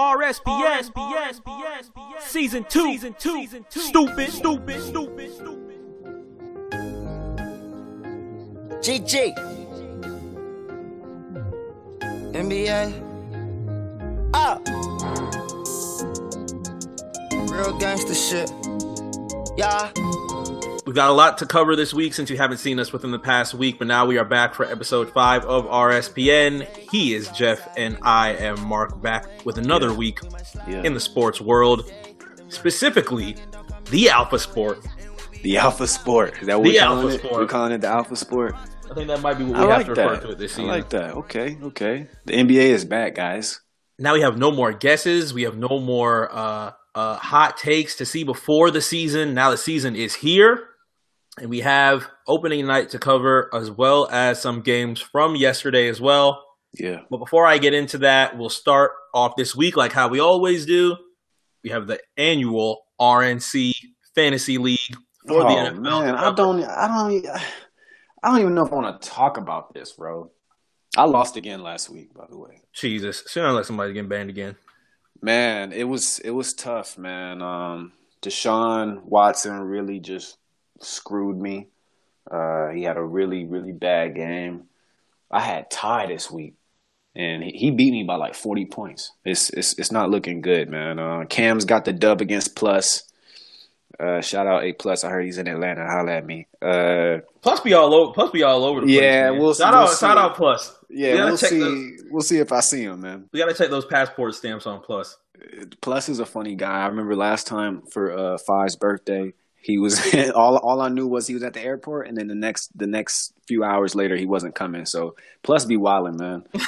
RSPN, season two, season two, stupid, stupid, stupid, stupid. GG. NBA. Up. Ah. Real gangster shit. Yeah. We've got a lot to cover this week since you haven't seen us within the past week, but now we are back for episode five of RSPN. He is Jeff, and I am Mark, back with another Yeah. week Yeah. in the sports world, specifically the Alpha Sport. the Alpha Sport. Is that what The we're calling Alpha it? Sport. We're calling it the Alpha Sport. I think that might be what we I have like to refer that. to it this I season. like that. Okay, okay. The NBA is back, guys. now we have no more guesses. We have no more uh, uh, hot takes to see before the season. Now the season is here, and we have opening night to cover as well as some games from yesterday as well. Yeah. But before I get into that, we'll start off this week like how we always do. We have the annual RNC Fantasy League for oh the NFL. man, I don't. I don't. I don't even know if I want to talk about this, bro. I lost again last week, by the way. Jesus, soon I let somebody get banned again. Man, it was it was tough, man. Um, Deshaun Watson really just screwed me. Uh, he had a really really bad game. I had Ty this week, and he, he beat me by like forty points. It's it's it's not looking good, man. Uh, Cam's got the dub against Plus. Uh, shout out A Plus. I heard he's in Atlanta. Holla at me. Uh, Plus be all over. Plus be all over the place. Yeah, man. we'll shout we'll out, see. shout out Plus. yeah, we we'll check see. those- We'll see if I see him, man. We got to check those passport stamps on Plus. Plus is a funny guy. I remember last time for uh, Five's birthday, he was all. All I knew was he was at the airport, and then the next the next few hours later, he wasn't coming. So Plus be wilding, man.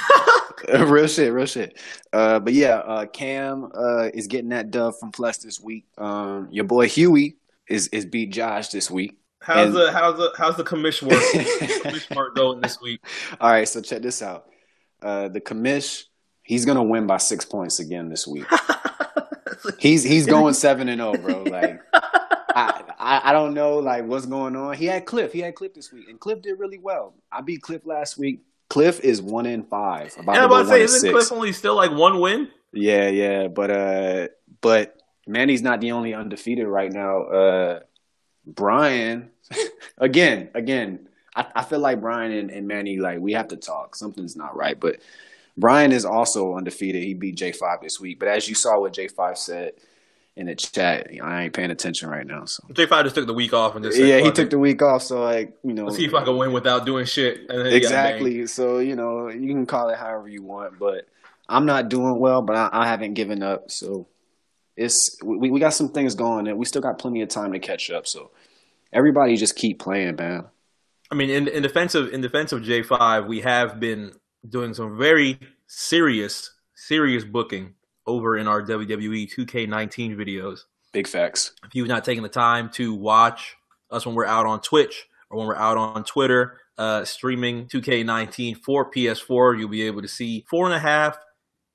real shit, real shit. Uh, but yeah, uh, Cam uh, is getting that dub from Plus this week. Um, your boy Huey is is beat Josh this week. How's And- the how's the how's the commish work? commish work going this week? All right, so check this out. Uh, the commish, he's gonna win by six points again this week. He's he's going seven and zero, bro. Like I, I I don't know like what's going on. He had Cliff. He had Cliff this week, and Cliff did really well. I beat Cliff last week. Cliff is one in five. About Yeah, to I'm about to say, isn't six. Cliff only still like one win? Yeah, yeah, but uh, but Manny's not the only undefeated right now. Uh, Brian, again, again, I, I feel like Brian and, and Manny like we have to talk. Something's not right, but Brian is also undefeated. He beat J five this week, but as you saw what J five said in the chat, I ain't paying attention right now. So J Five just took the week off and just said, yeah, he took it. the week off. So like you know, Let's see if I can win without doing shit. And then he got banged. exactly. So you know, you can call it however you want, but I'm not doing well, but I, I haven't given up. So it's we, we got some things going, and we still got plenty of time to catch up. So everybody just keep playing, man. I mean, in, in defense of in defense of J Five, we have been doing some very serious serious booking over in our WWE 2K19 videos. Big facts. if you've not taken the time to watch us when we're out on Twitch or when we're out on Twitter, uh, streaming 2K19 for PS4, you'll be able to see four and a half,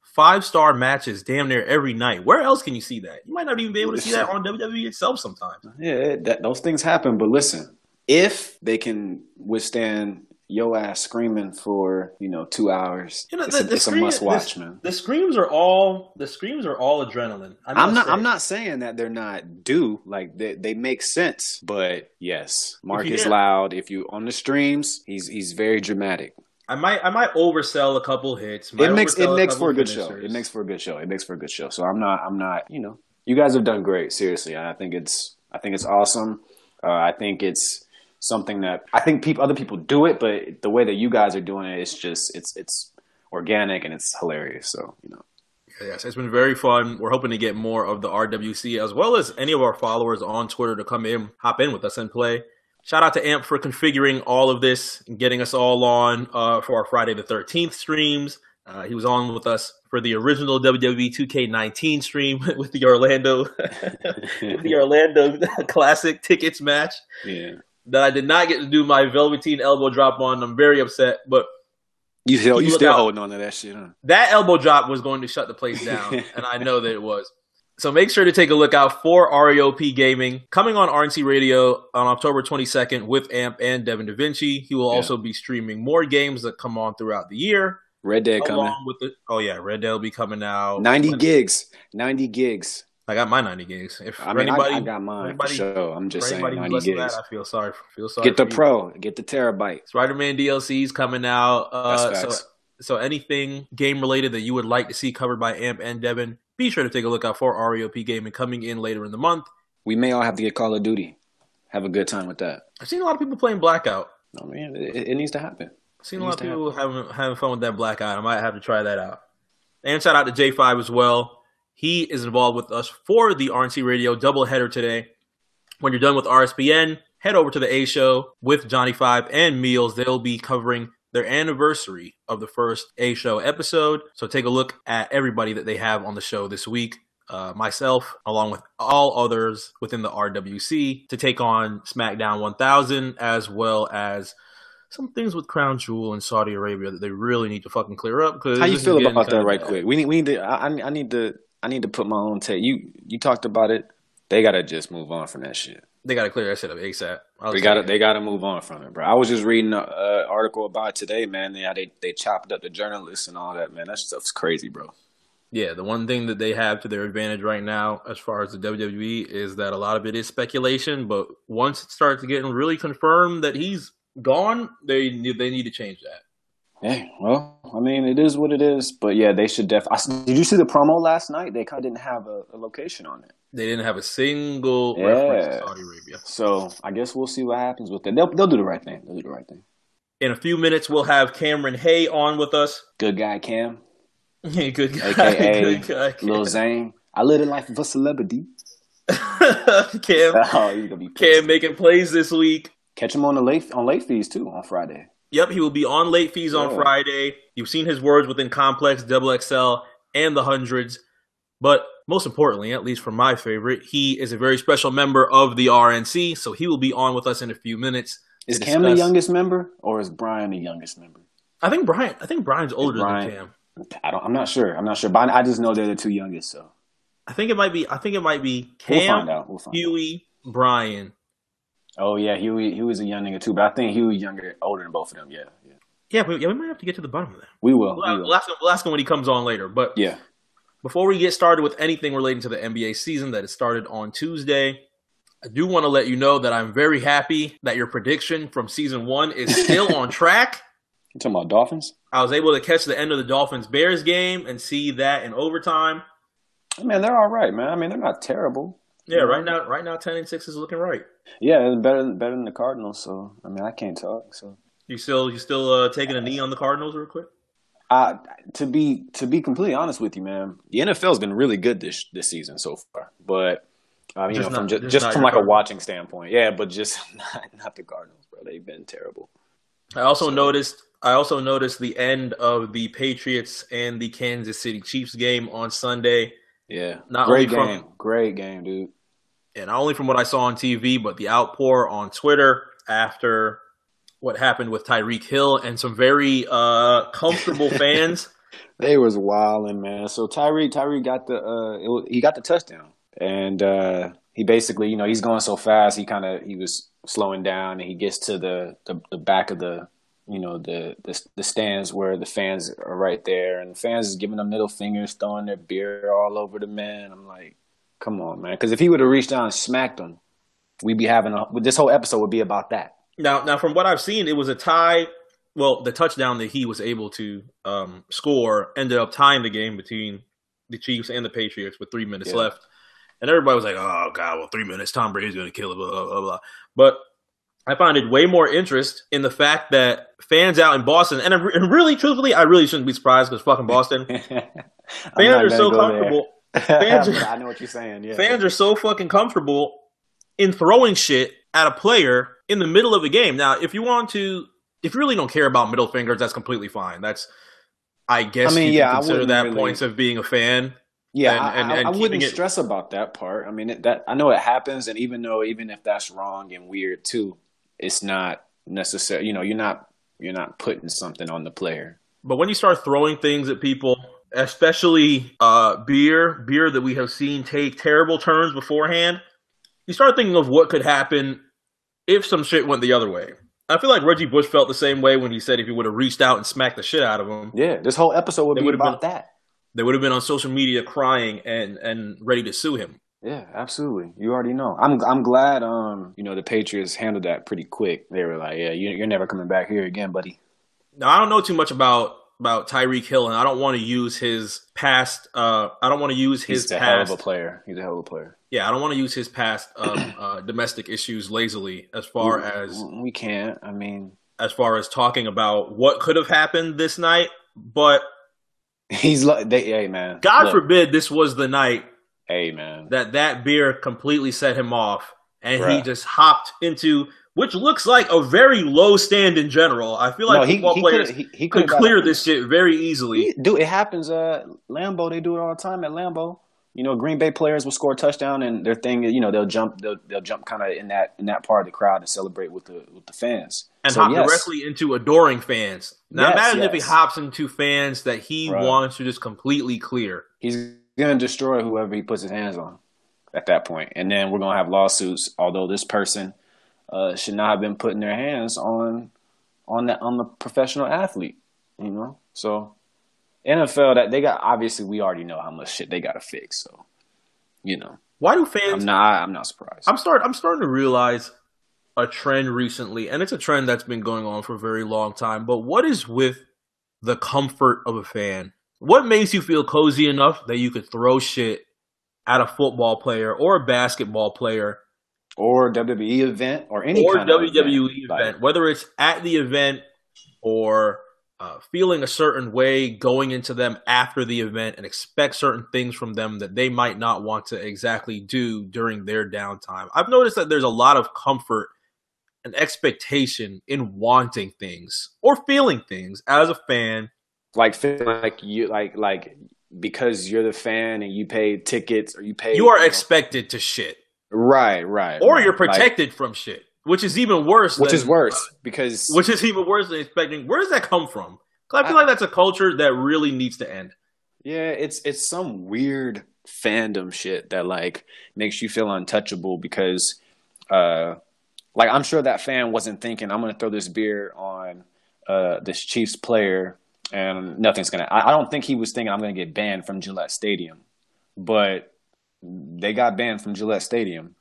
five star matches damn near every night. Where else can you see that? You might not even be able to see that on WWE itself sometimes. Yeah, that, those things happen. But listen, if they can withstand your ass screaming for you know two hours, You know, it's, the- a, the it's a must watch, the- man. The screams are all the screams are all adrenaline. I'm not. say. I'm not saying that they're not due. Like they, they make sense. But yes, Mark is loud. If you on the streams, he's he's very dramatic. I might I might oversell a couple hits. It makes it makes couple for a good show. It makes for a good show. It makes for a good show. So I'm not. I'm not. You know, you guys have done great. Seriously, I think it's. I think it's awesome. Uh, I think it's something that I think people other people do it, but the way that you guys are doing it, it's just it's it's organic and it's hilarious. So you know. Yes, it's been very fun. We're hoping to get more of the RWC as well as any of our followers on Twitter to come in, hop in with us and play. Shout out to Amp for configuring all of this and getting us all on uh, for our Friday the 13th streams. Uh, he was on with us for the original WWE 2K19 stream with the Orlando with the Orlando Classic tickets match Yeah. That I did not get to do my Velveteen elbow drop on. I'm very upset, but You still you still lookout. holding on to that shit, huh? that elbow drop was going to shut the place down, and I know that it was. So make sure to take a look out for REOP Gaming coming on RNC Radio on October 22nd with Amp and Devin Da Vinci. He will Yeah. also be streaming more games that come on throughout the year. Red Dead coming. With the oh yeah, Red Dead will be coming out. 90 gigs. 90 gigs. I got my 90 gigs. If I mean, anybody, I, got mine for anybody- sure. I'm just for saying 90 gigs. that, I feel sorry. Feel sorry. Get the for you. pro. Get the terabyte. Spider-Man DLCs coming out. Uh, That's so, facts. so anything game related that you would like to see covered by Amp and Devin, be sure to take a look out for REOP Gaming coming in later in the month. We may all have to get Call of Duty. Have a good time with that. I've seen a lot of people playing Blackout. I mean, it, it needs to happen. I've seen a lot of people having having fun with that Blackout. I might have to try that out. And shout out to J5 as well. He is involved with us for the RNC Radio doubleheader today. When you're done with RSPN, head over to the A Show with Johnny Five and Meals. They'll be covering their anniversary of the first A Show episode. So take a look at everybody that they have on the show this week. Uh, myself, along with all others within the RWC, to take on SmackDown 1000, as well as some things with Crown Jewel in Saudi Arabia that they really need to fucking clear up. How you feel about that, right quick? We need, we need to. I, I need to. I need to put my own take. You, you talked about it. They gotta just move on from that shit. They got to clear that shit up ASAP. They gotta, they gotta move on from it, bro. I was just reading an uh, article about it today, man. They, they, they chopped up the journalists and all that, man. That stuff's crazy, bro. Yeah, the one thing that they have to their advantage right now, as far as the WWE, is that a lot of it is speculation. But once it starts getting really confirmed that he's gone, they they need to change that. Yeah, well, I mean, it is what it is. But yeah, they should definitely. Did you see the promo last night? They kind of didn't have a, a location on it. They didn't have a single Yeah. reference to Saudi Arabia. So I guess we'll see what happens with it. They'll, they'll do the right thing. They'll do the right thing. In a few minutes, we'll have Cameron Hay on with us. Good guy, Cam, Yeah, good guy. aka good guy. Lil Zane. I live the life of a celebrity. Cam, Oh, he's gonna be Cam making plays this week. Catch him on the late on late fees too on Friday. Yep, he will be on late fees on Yeah. Friday. You've seen his words within Complex, Double XL, and the hundreds. But most importantly, at least for my favorite, he is a very special member of the RNC, so he will be on with us in a few minutes. Is Cam the youngest member or is Brian the youngest member? I think Brian. I think Brian's older Brian- than Cam. I don't. I'm not sure. I'm not sure. But I just know they're the two youngest. So I think it might be. I think it might be we'll Cam, find out. We'll find out. Huey, Brian. Oh yeah, Huey. Huey's a young nigga too. But I think Huey younger, older than both of them. Yeah, yeah. Yeah, we, yeah, we might have to get to the bottom of that. We will. We'll, We will. ask him, we'll ask him when he comes on later. But Yeah. Before we get started with anything relating to the NBA season that has started on Tuesday, I do want to let you know that I'm very happy that your prediction from season one is still on track. You talking about Dolphins? I was able to catch the end of the Dolphins Bears game and see that in overtime. Man, they're all right, man. I mean, they're not terrible. Yeah, right now, right now, ten and six is looking right. Yeah, it's better than better than the Cardinals. So I mean, I can't talk. So You still, you still uh, taking a knee on the Cardinals real quick? Uh, to be to be completely honest with you, man, the NFL's been really good this this season so far. But um, you Just know, from not- just, just just from like a watching standpoint, yeah, but just not not the Cardinals, bro. They've been terrible. I also noticed. I also noticed the end of the Patriots and the Kansas City Chiefs game on Sunday. Yeah, Not great only from- game, great game, dude. And not only from what I saw on TV, but the outpour on Twitter after what happened with Tyreek Hill and some very uh, comfortable fans. They was wilding, man. So Tyreek, Tyreek got the uh, it he got the touchdown, and uh, he basically, you know, he's going so fast, he kind of he was slowing down, and he gets to the, the the back of the you know the, the the stands where the fans are right there, and the fans is giving them middle fingers, throwing their beer all over the man. I'm like, come on, man, because if he would have reached down and smacked him, we'd be having a this whole episode would be about that. Now, now from what I've seen, it was a tie. Well, the touchdown that he was able to um, score ended up tying the game between the Chiefs and the Patriots with three minutes Yeah. left, and everybody was like, "Oh God, well, three minutes, Tom Brady's going to kill it." Blah blah blah. blah. But I find it way more interest in the fact that fans out in Boston, and, and really, truthfully, I really shouldn't be surprised because fucking Boston fans are so go there. Fans are- I know what you're saying. Yeah, Fans are so fucking comfortable in throwing shit at a player in the middle of a game. Now, if you want to, if you really don't care about middle fingers, that's completely fine. That's, I guess, I mean, you yeah, I consider that really- points of being a fan. Yeah, and- I, and- I- and I keeping wouldn't it- stress about that part. I mean, it, that I know it happens, and even though even if that's wrong and weird too, it's not necessary. You know, you're not you're not putting something on the player. But when you start throwing things at people, especially uh, beer, beer that we have seen take terrible turns beforehand, you start thinking of what could happen if some shit went the other way. I feel like Reggie Bush felt the same way when he said if he would have reached out and smacked the shit out of him, Yeah, this whole episode would be about been- that. they would have been on social media crying and and ready to sue him. Yeah, absolutely. You already know. I'm I'm glad um you know the Patriots handled that pretty quick. They were like, yeah, you, you're never coming back here again, buddy. Now I don't know too much about about Tyreek Hill, and I don't want to use his past. Uh, I don't want to use his He's a hell past. of a player. He's a hell of a player. Yeah, I don't want to use his past um, uh, domestic issues lazily as far as we can't. I mean, as far as talking about what could have happened this night. But he's like, they, hey man, God look, forbid this was the night hey man, that that beer completely set him off, and he just hopped into which looks like a very low stand in general. I feel like no, he football he players could he, he could clear this shit very easily. Dude, it happens. Uh, Lambeau, they do it all the time at Lambeau. You know, Green Bay players will score a touchdown, and their thing, you know, they'll jump, they'll, they'll jump kind of in that in that part of the crowd and celebrate with the with the fans. and So, hop yes. directly into adoring fans. Now Yes, imagine if he hops into fans that he Right. wants to just completely clear. He's gonna destroy whoever he puts his hands on at that point, and then we're gonna have lawsuits. Although this person uh, should not have been putting their hands on on the on the professional athlete, you know. So NFL that they got obviously we already know how much shit they got to fix. So you know, Why do fans? I'm not I'm not surprised. I'm start. I'm starting to realize a trend recently, and it's a trend that's been going on for a very long time. But what is with the comfort of a fan? What makes you feel cozy enough that you could throw shit at a football player or a basketball player or WWE event or any or WWE event, Like, whether it's at the event or uh, feeling a certain way going into them after the event and expect certain things from them that they might not want to exactly do during their downtime. I've noticed that there's a lot of comfort and expectation in wanting things or feeling things as a fan. like feel like you like like because you're the fan and you paid tickets or you paid You are know- expected to shit right right or right. you're Like, protected from shit, which is even worse. which than- is worse because which is even worse than expecting. Where does that come from? 'Cause I feel I- like that's a culture that really needs to end. yeah it's it's some weird fandom shit that like makes you feel untouchable because uh like I'm sure that fan wasn't thinking I'm gonna throw this beer on uh this Chiefs player and nothing's gonna I, I don't think he was thinking I'm gonna get banned from Gillette Stadium but they got banned from Gillette Stadium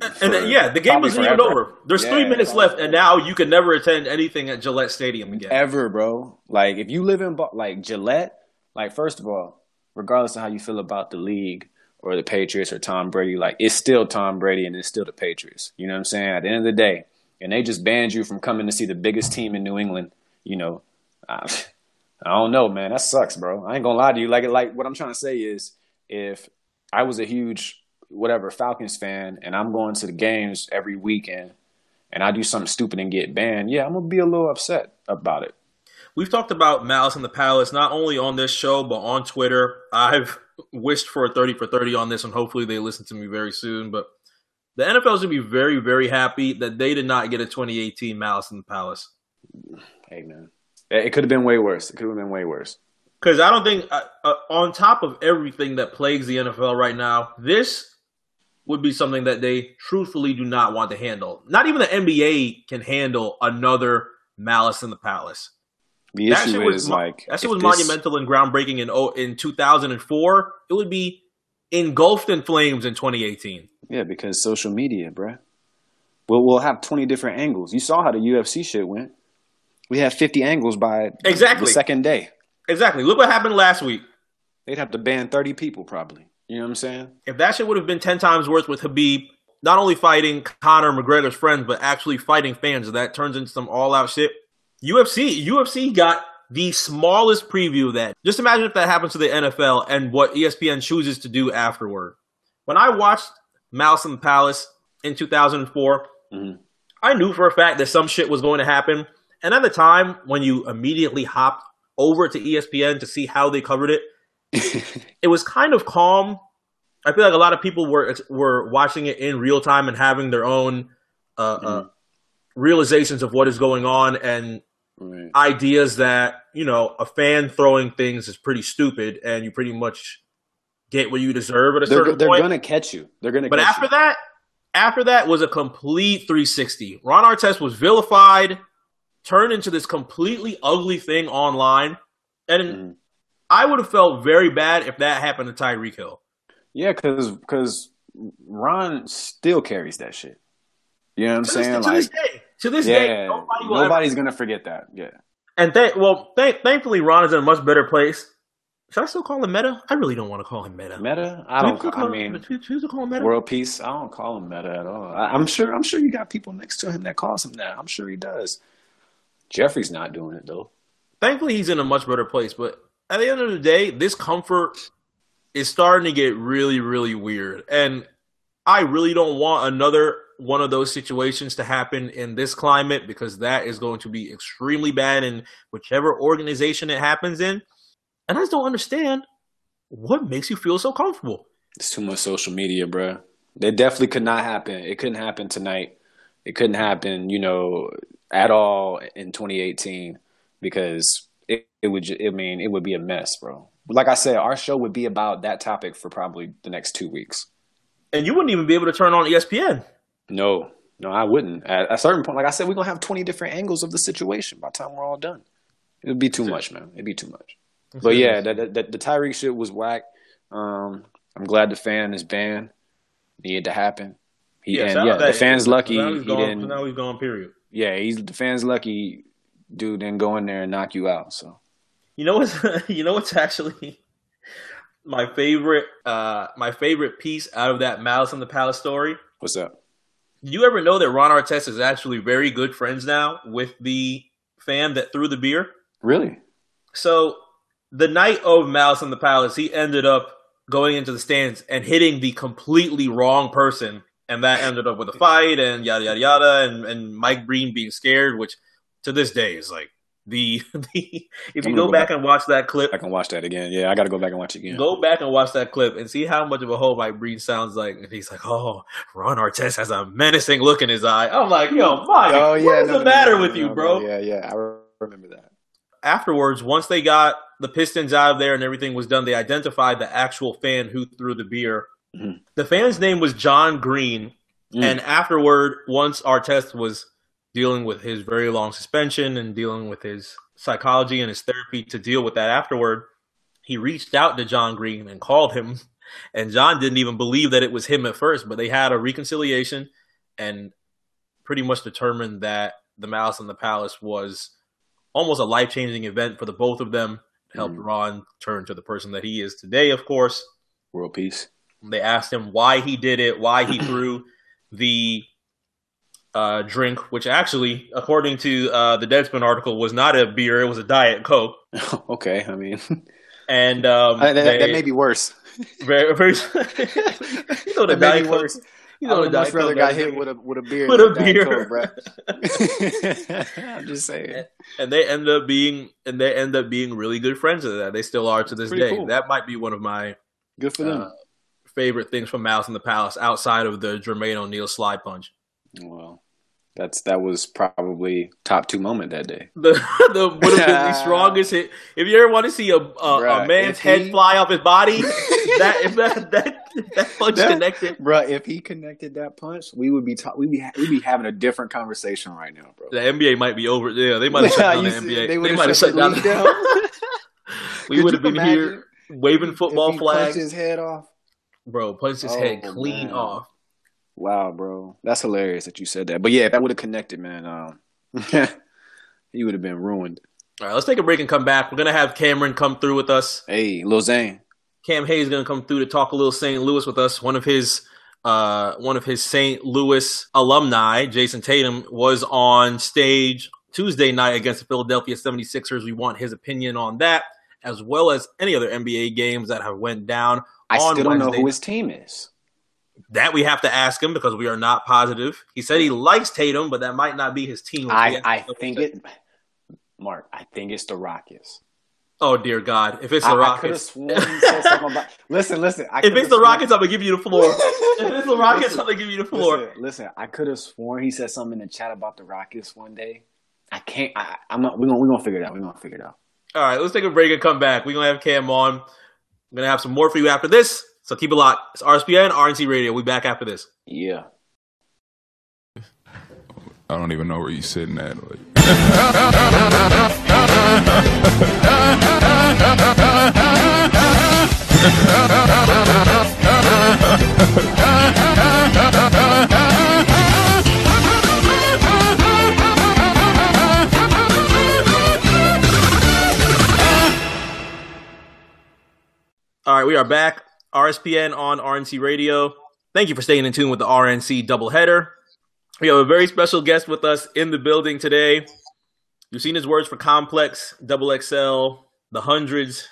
And then, yeah, the game wasn't even over. There's Yeah, three minutes probably left, and now you can never attend anything at Gillette Stadium again. ever, bro. Like if you live in like Gillette, like first of all, regardless of how you feel about the league or the Patriots or Tom Brady, like it's still Tom Brady and it's still the Patriots. You know what I'm saying? At the end of the day, and they just banned you from coming to see the biggest team in New England. You know, I, I don't know, man. That sucks, bro. I ain't gonna lie to you. Like, like what I'm trying to say is, if I was a huge whatever Falcons fan and I'm going to the games every weekend and I do something stupid and get banned, yeah, I'm gonna be a little upset about it. We've talked about Malice in the Palace not only on this show but on Twitter. I've wished for a 30 for 30 on this, and hopefully they listen to me very soon. But the NFL is going to be very, very happy that they did not get a 2018 Malice in the Palace. Hey man, it could have been way worse. It could have been way worse. Because I don't think, uh, uh, on top of everything that plagues the NFL right now, this would be something that they truthfully do not want to handle. Not even the NBA can handle another Malice in the Palace. The That issue was is like that shit was this- monumental and groundbreaking in oh, in 2004. It would be engulfed in flames in 2018. Yeah, because social media, bruh. We'll we'll have twenty different angles. You saw how the UFC shit went. We had fifty angles by Exactly. the second day. Exactly. Look what happened last week. They'd have to ban thirty people probably. You know what I'm saying? If that shit would have been 10 times worse with Khabib, not only fighting Conor McGregor's friends, but actually fighting fans, that turns into some all out shit. UFC, UFC got the smallest preview of that. Just imagine if that happens to the NFL and what ESPN chooses to do afterward. When I watched Malice in the Palace in 2004, Mhm. I knew for a fact that some shit was going to happen. And at the time, when you immediately hopped over to ESPN to see how they covered it, it was kind of calm. I feel like a lot of people were were watching it in real time and having their own uh, uh, Mhm. realizations of what is going on and Right. ideas that you know a fan throwing things is pretty stupid and you pretty much get what you deserve at a They're certain they're point. gonna catch you. They're gonna. but catch after you. that, after that was a complete 360. Ron Artest was vilified, turned into this completely ugly thing online, and Mhm. I would have felt very bad if that happened to Tyreek Hill. Yeah, because because Ron still carries that shit. You know what I'm To this, saying? to like, this day, to this day, yeah, nobody will ever- nobody's gonna forget that. Yeah, And th- well, th- thankfully, Ron is in a much better place. Should I still call him Metta? I really don't want to call him Metta. Metta. I don't. I call mean, him, we call him Metta? world peace. I don't call him Metta at all. I, I'm sure. I'm sure you got people next to him that calls him that. I'm sure he does. Jeffrey's not doing it though. Thankfully, he's in a much better place. But at the end of the day, this comfort is starting to get really, really weird. And I really don't want another one of those situations to happen in this climate because that is going to be extremely bad in whichever organization it happens in. And I just don't understand what makes you feel so comfortable. It's too much social media, bruh. It definitely could not happen. It couldn't happen tonight. It couldn't happen, you know, at all in 2018 because it, it would. I mean, it would be a mess, bro. Like I said, our show would be about that topic for probably the next two weeks. And you wouldn't even be able to turn on ESPN. No, no, I wouldn't. At a certain point, like I said, we're gonna have 20 different angles of the situation by the time we're all done. It'd be too much, man. It'd be too much. But yeah, the, the, the Tyreek shit was whack. Um, I'm glad the fan is banned. Needed to happen. He, shout and yeah, the fan's lucky. Now he's He gone. didn't. Now he's gone. Period. Yeah, he's the fan's lucky. Dude didn't go in there and knock you out. So You know what's you know what's actually my favorite uh my favorite piece out of that Malice in the Palace story. what's up? You ever know that Ron Artest is actually very good friends now with the fan that threw the beer? Really? So the night of Malice in the Palace, he ended up going into the stands and hitting the completely wrong person, and that ended up with a fight and yada yada yada, and, and Mike Breen being scared, which to this day is like the the. If you go go back back. and watch that clip, I can watch that again. Yeah, I got to go back and watch it again. Go back and watch that clip and see how much of a hoe Mike Breen sounds like. And he's like, "Oh, Ron Artest has a menacing look in his eye." I'm like, "Yo, Mike, Oh yeah, what is no, the no, matter no, with you, bro?" Yeah, yeah, I remember that. Afterwards, once they got the Pistons out of there and everything was done, they identified the actual fan who threw the beer. The fan's name was John Green, Mm. and afterward, once Artest was dealing with his very long suspension and dealing with his psychology and his therapy to deal with that afterward, he reached out to John Green and called him. And John didn't even believe that it was him at first, but they had a reconciliation and pretty much determined that the Malice in the Palace was almost a life changing event for the both of them. It helped Mhm. Ron turn to the person that he is today, of course. World peace. They asked him why he did it, why he threw the uh, drink, which actually, according to uh, the Deadspin article, was not a beer; it was a Diet Coke. okay, I mean And um, that, that, they- that may be worse. very, very. you know the Diet Coke. worse. You know the would Diet much rather Coke got hit with a with a beer With a Diet beer. Coke, bruh. I'm just saying. and they end up being and they end up being really good friends of that. They still are to this Pretty day. cool. That might be one of my Good for them. uh, favorite things from Malice in the Palace outside of the Jermaine O'Neal slide punch. well, that's that was probably top two moment that day. The the would have been the strongest hit. If you ever want to see a a, a man's head he- fly off his body, that if that that that punch That- connected, Bruh, if he connected that punch, we would be ta- we'd be we'd be having a different conversation right now, bro. the NBA might be over. Yeah, they might have shut down the see, NBA. they They, might have shut down. down. we would have been here waving if football he flags, his head off. Bro. Punched his Oh, head clean man. off. Wow, bro, that's hilarious that you said that. But yeah, if that would have connected, man, um, he would have been ruined. All right, let's take a break and come back. We're gonna have Cameron come through with us. Hey, Lil Zane. Cam Hayes gonna come through to talk a little St. Louis with us. One of his uh, one of his St. Louis alumni, Jayson Tatum, was on stage Tuesday night against the Philadelphia 76ers. We want his opinion on that, as well as any other NBA games that have went down. I still don't know who his team is. That we have to ask him because we are not positive. He said he likes Tatum, but that might not be his team. I, I think it, Mark. I think it's the Rockets. Oh dear God! If it's the I, I could have Rockets, sworn he said something about. Listen, listen. I if it's the Rockets, I'm gonna give you the floor. if it's the Rockets, Listen, I'm gonna give you the floor. Listen, listen, I could have sworn he said something in the chat about the Rockets one day. I can't. I, I'm not. We're gonna we're gonna figure it out. We're gonna figure it out. All right, let's take a break and come back. We're gonna have Cam on. I'm gonna have some more for you after this. So keep it locked. It's RSPN, RNC Radio. we back after this. Yeah. I don't even know where you're sitting at. Like. All right, we are back. RSPN on RNC Radio. Thank you for staying in tune with the RNC doubleheader. We have a very special guest with us in the building today. You've seen his words for Complex, Double XL, the hundreds.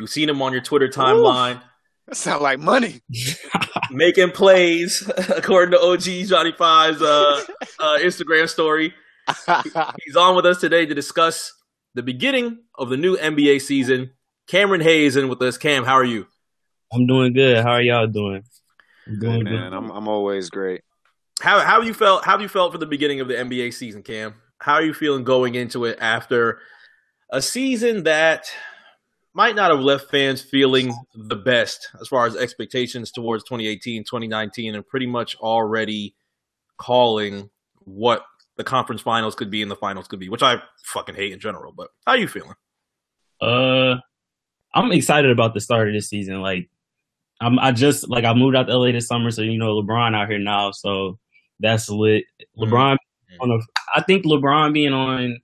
You've seen him on your Twitter timeline. Ooh, that sounds like money. Making plays, according to OG Johnny Five's uh, uh, Instagram story. He's on with us today to discuss the beginning of the new NBA season. Cameron Hayes in with us. Cam, how are you? I'm doing good. How are y'all doing? I'm doing good, man. Good. I'm I'm always great. How how have you felt? How have you felt for the beginning of the NBA season, Cam? How are you feeling going into it after a season that might not have left fans feeling the best as far as expectations towards 2018, 2019, and pretty much already calling what the conference finals could be and the finals could be, which I fucking hate in general. But how are you feeling? Uh, I'm excited about the start of this season. Like, I'm I just like I moved out to LA this summer, so you know LeBron out here now, so that's lit. Mm-hmm. LeBron mm-hmm. on a, I think LeBron being on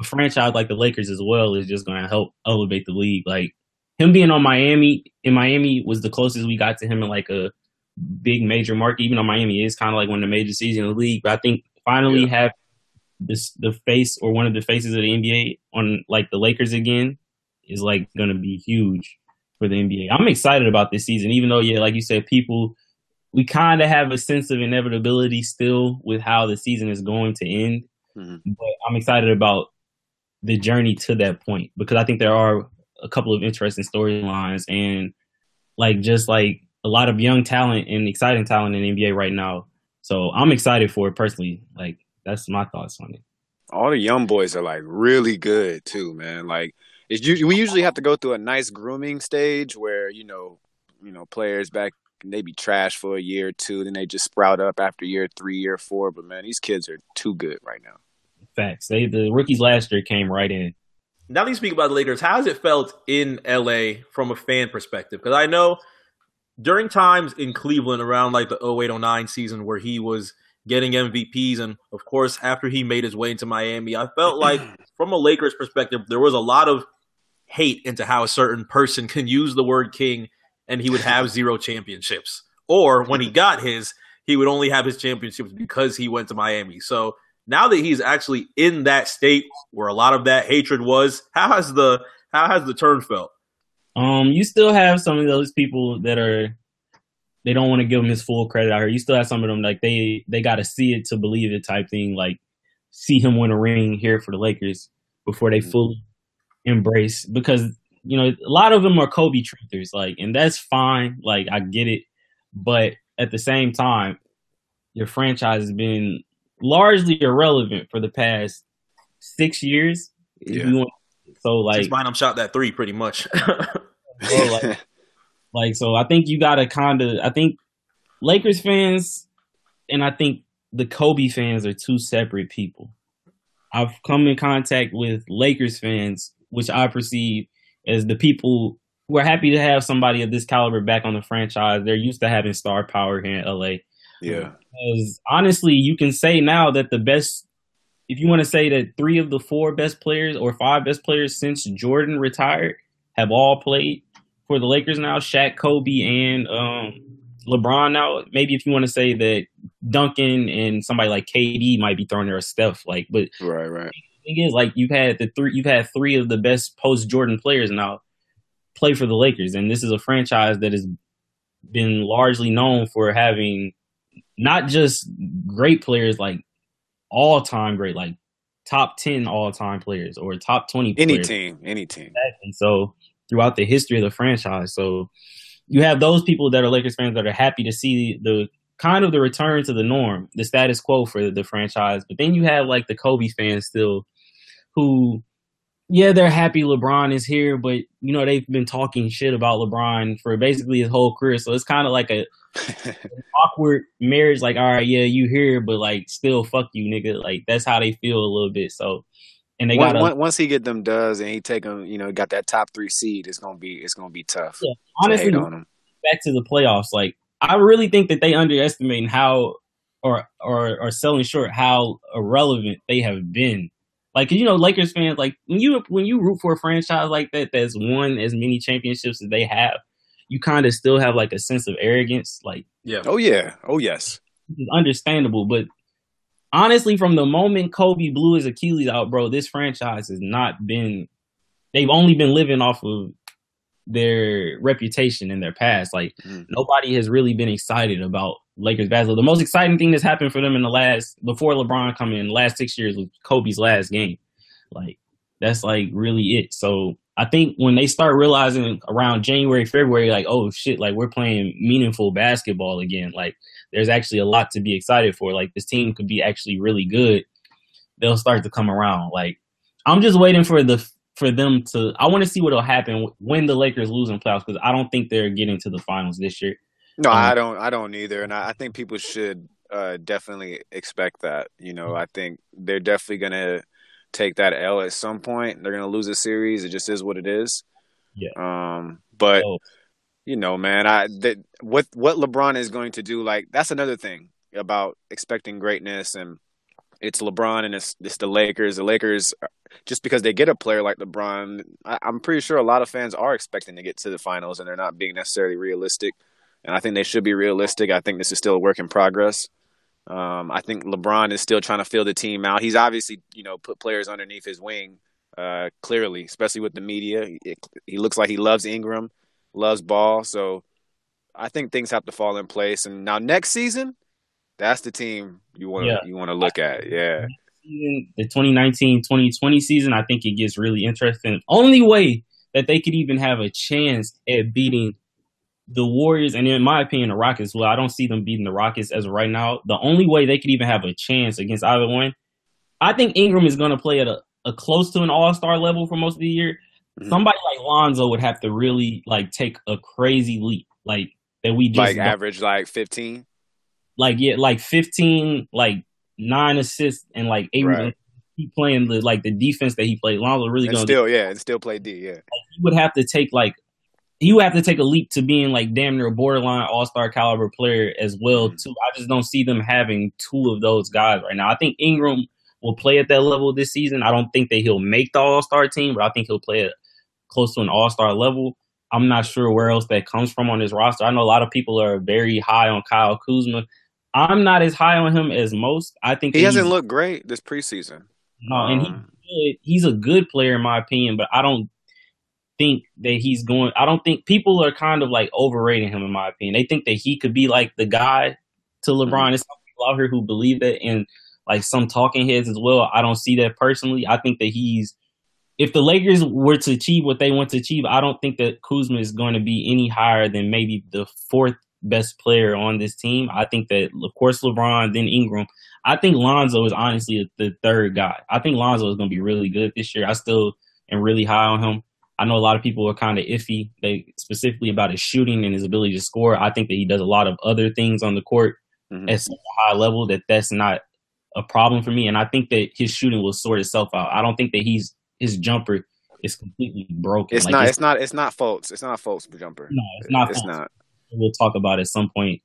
a franchise like the Lakers as well is just going to help elevate the league. Like him being on Miami in Miami was the closest we got to him in like a big major market. Even though Miami is kind of like one of the major cities in the league, but I think finally yeah. have this the face or one of the faces of the NBA on like the Lakers again is like going to be huge for the NBA. I'm excited about this season, even though, yeah, like you said, people, we kind of have a sense of inevitability still with how the season is going to end. Mm-hmm. But I'm excited about the journey to that point because I think there are a couple of interesting storylines and like just like a lot of young talent and exciting talent in the NBA right now. So I'm excited for it personally. Like that's my thoughts on it. All the young boys are like really good too, man. Like it's we usually have to go through a nice grooming stage where you know you know players back they be trash for a year or two, then they just sprout up after year three, year four. But man, these kids are too good right now. Facts. They the rookies last year came right in. Now that you speak about the Lakers, how has it felt in LA from a fan perspective? Because I know during times in Cleveland around like the 0809 season where he was getting MVPs and of course after he made his way into Miami, I felt like from a Lakers perspective there was a lot of hate into how a certain person can use the word king and he would have zero championships. Or when he got his, he would only have his championships because he went to Miami. So now that he's actually in that state where a lot of that hatred was, how has the how has the turn felt? Um, you still have some of those people that are they don't want to give him his full credit out here. You still have some of them like they they got to see it to believe it type thing, like see him win a ring here for the Lakers before they mm. fully embrace because you know a lot of them are Kobe truthers, like, and that's fine. Like, I get it, but at the same time, your franchise has been largely irrelevant for the past six years. Yeah. Want, so like, Since I'm shot that three pretty much. so like, like, so I think you gotta kind of. I think Lakers fans and I think the Kobe fans are two separate people. I've come in contact with Lakers fans which I perceive as the people who are happy to have somebody of this caliber back on the franchise. They're used to having star power here in LA. Yeah. Because honestly, you can say now that the best, if you want to say that three of the four best players or five best players since Jordan retired have all played for the Lakers now, Shaq, Kobe, and um, LeBron now. Maybe if you want to say that Duncan and somebody like KD might be throwing there a Steph, like, but right, right thing is, like you've had the three, you've had three of the best post Jordan players now play for the Lakers, and this is a franchise that has been largely known for having not just great players, like all time great, like top ten all time players or top twenty. Any players. team, any team. And so throughout the history of the franchise, so you have those people that are Lakers fans that are happy to see the kind of the return to the norm, the status quo for the franchise. But then you have like the Kobe fans still who yeah, they're happy LeBron is here, but you know they've been talking shit about LeBron for basically his whole career. So it's kind of like a awkward marriage. Like, all right, yeah, you here, but like still, fuck you, nigga. Like that's how they feel a little bit. So, and they got once- once he get them does and he take them, you know, got that top three seed, it's gonna be it's gonna be tough. Yeah, honestly on back to the playoffs. Like I really think that they underestimating how or or or selling short how irrelevant they have been. Like you know, Lakers fans, like when you when you root for a franchise like that that's won as many championships as they have, you kind of still have like a sense of arrogance. Like Yeah. Oh yeah. Oh yes. it's understandable, but honestly, from the moment Kobe blew his Achilles out, bro, this franchise has not been. They've only been living off of their reputation in their past. Like Mhm. nobody has really been excited about Lakers basketball. The most exciting thing that's happened for them in the last before LeBron come in, the last six years was Kobe's last game. Like that's like really it. So I think when they start realizing around January, February, like, oh shit, like we're playing meaningful basketball again. Like there's actually a lot to be excited for. Like this team could be actually really good. They'll start to come around. Like I'm just waiting for the for them to. I want to see what'll happen when the Lakers lose in playoffs because I don't think they're getting to the finals this year. No, Um, I don't. I don't either, and I, I think people should uh, definitely expect that. You know, I think they're definitely gonna take that L at some point. They're gonna lose a series. It just is what it is. Yeah. Um, but So, you know, man, I that what what LeBron is going to do. Like that's another thing about expecting greatness, and it's LeBron and it's it's the Lakers. The Lakers, just because they get a player like LeBron, I, I'm pretty sure a lot of fans are expecting to get to the finals, and they're not being necessarily realistic. And I think they should be realistic. I think this is still a work in progress. Um, I think LeBron is still trying to fill the team out. He's obviously, you know, put players underneath his wing, uh, clearly, especially with the media. He, he looks like he loves Ingram, loves ball. So I think things have to fall in place. And now next season, that's the team you want to Yeah. you want to look at. Yeah. the 2019-2020 season, I think it gets really interesting. Only way that they could even have a chance at beating the Warriors, and in my opinion, the Rockets. Well, I don't see them beating the Rockets as of right now. The only way they could even have a chance against either one, I think Ingram is going to play at a, a close to an All Star level for most of the year. Mhm. Somebody like Lonzo would have to really like take a crazy leap, like that we just Like don't- average like 15. Like yeah, like fifteen, like nine assists and like eight. Right. Keep playing the like the defense that he played. Lonzo really And going. still, yeah, and still play D. Yeah. He would have to take like he would have to take a leap to being like damn near a borderline All Star caliber player as well Mhm. too. I just don't see them having two of those guys right now. I think Ingram will play at that level this season. I don't think that he'll make the All Star team, but I think he'll play at close to an All Star level. I'm not sure where else that comes from on this roster. I know a lot of people are very high on Kyle Kuzma. I'm not as high on him as most. I think He hasn't looked great this preseason. no, and Um, he he's a good player in my opinion, but I don't think that he's going. I don't think people are kind of like overrating him in my opinion. They think that he could be like the guy to LeBron. Mm-hmm. There's some people out here who believe that, and like some talking heads as well. I don't see that personally. I think that he's. If the Lakers were to achieve what they want to achieve, I don't think that Kuzma is going to be any higher than maybe the fourth best player on this team. I think that, of course, LeBron, then Ingram. I think Lonzo is honestly the third guy. I think Lonzo is going to be really good this year. I still am really high on him. I know a lot of people are kind of iffy, they specifically about his shooting and his ability to score. I think that he does a lot of other things on the court mhm. at such a high level that that's not a problem for me. And I think that his shooting will sort itself out. I don't think that he's his jumper is completely broken. It's Like, not. It's, not. It's not Fultz. It's not Fultz jumper. no, it's not. It's Fultz. not. We'll talk about it at some point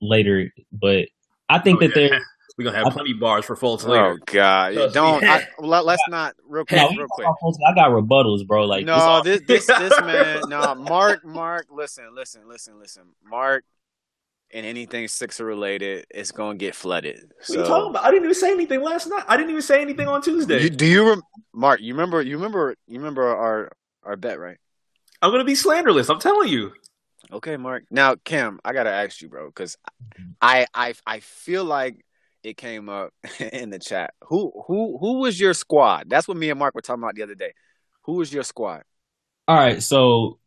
later, but I think Oh, that yeah. they're We're gonna have plenty bars for Fultz oh, later. Oh God! Trust Don't. me. I, let, us not real quick. No, real quick. Fultz, I got rebuttals, bro. Like no, this this this this man. No, Mark. Mark. Listen. Listen. Listen. Listen. Mark. And anything Sixer related is going to get flooded. What are you talking about? I didn't even say anything last night. I didn't even say anything on Tuesday. You, do you, rem- Mark? You remember? You remember? You remember our our bet, right? I'm gonna be slanderless. I'm telling you. Okay, Mark. Now, Cam, I gotta ask you, bro, because mm-hmm. I I I feel like it came up in the chat. Who who who was your squad? That's what me and Mark were talking about the other day. Who was your squad? All right, so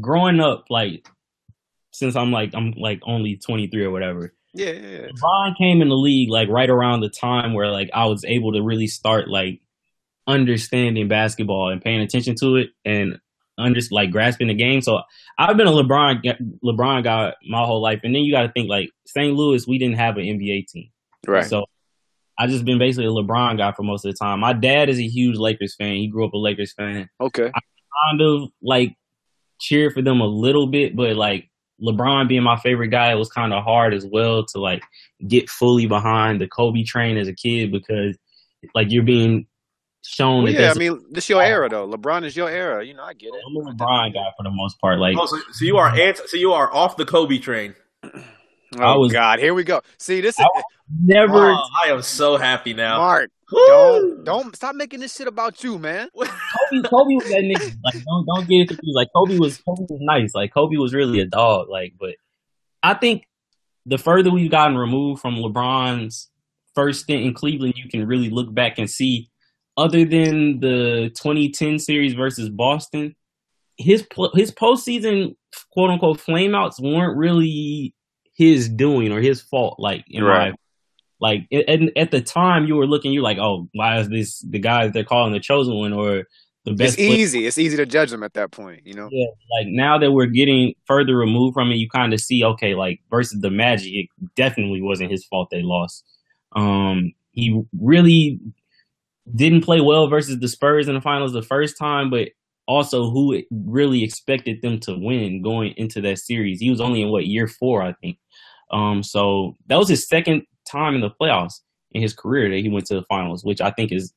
growing up, like since I'm like I'm like only 23 or whatever, Yeah, yeah, yeah. Ron came in the league like right around the time where like I was able to really start like understanding basketball and paying attention to it and under like grasping the game. So I've been a LeBron LeBron guy my whole life, and then you got to think like St. Louis, we didn't have an NBA team, Right. So I just been basically a LeBron guy for most of the time. My dad is a huge Lakers fan. He grew up a Lakers fan. okay. Kind of like cheer for them a little bit, but like LeBron being my favorite guy, it was kind of hard as well to like get fully behind the Kobe train as a kid because like you're being shown Well, that yeah, I mean, this is your oh. era though. LeBron is your era. You know, I get it. I'm a LeBron guy for the most part. Like Oh, so, so you are mm-hmm. anti, so you are off the Kobe train. Oh I was- God, here we go. See, this is never Oh, I am so happy now. Mark. Woo! Don't don't stop making this shit about you, man. Kobe, Kobe was that nigga. Like, don't don't get it confused. Like, Kobe was Kobe was nice. Like, Kobe was really a dog. Like, but I think the further we've gotten removed from LeBron's first stint in Cleveland, you can really look back and see, other than the 2010 series versus Boston, his pl- his postseason quote unquote flameouts weren't really his doing or his fault. Like, in Right. my like at, at the time you were looking, you're like, oh, why is this the guy that they're calling the chosen one or the best? It's player? easy. It's easy to judge them at that point. You know. Yeah, like now that we're getting further removed from it, you kind of see, okay, like versus the Magic, it definitely wasn't his fault they lost. Um, he really didn't play well versus the Spurs in the finals the first time, but also who really expected them to win going into that series. He was only in what year four, I think. Um, so that was his second time in the playoffs in his career that he went to the finals, which I think is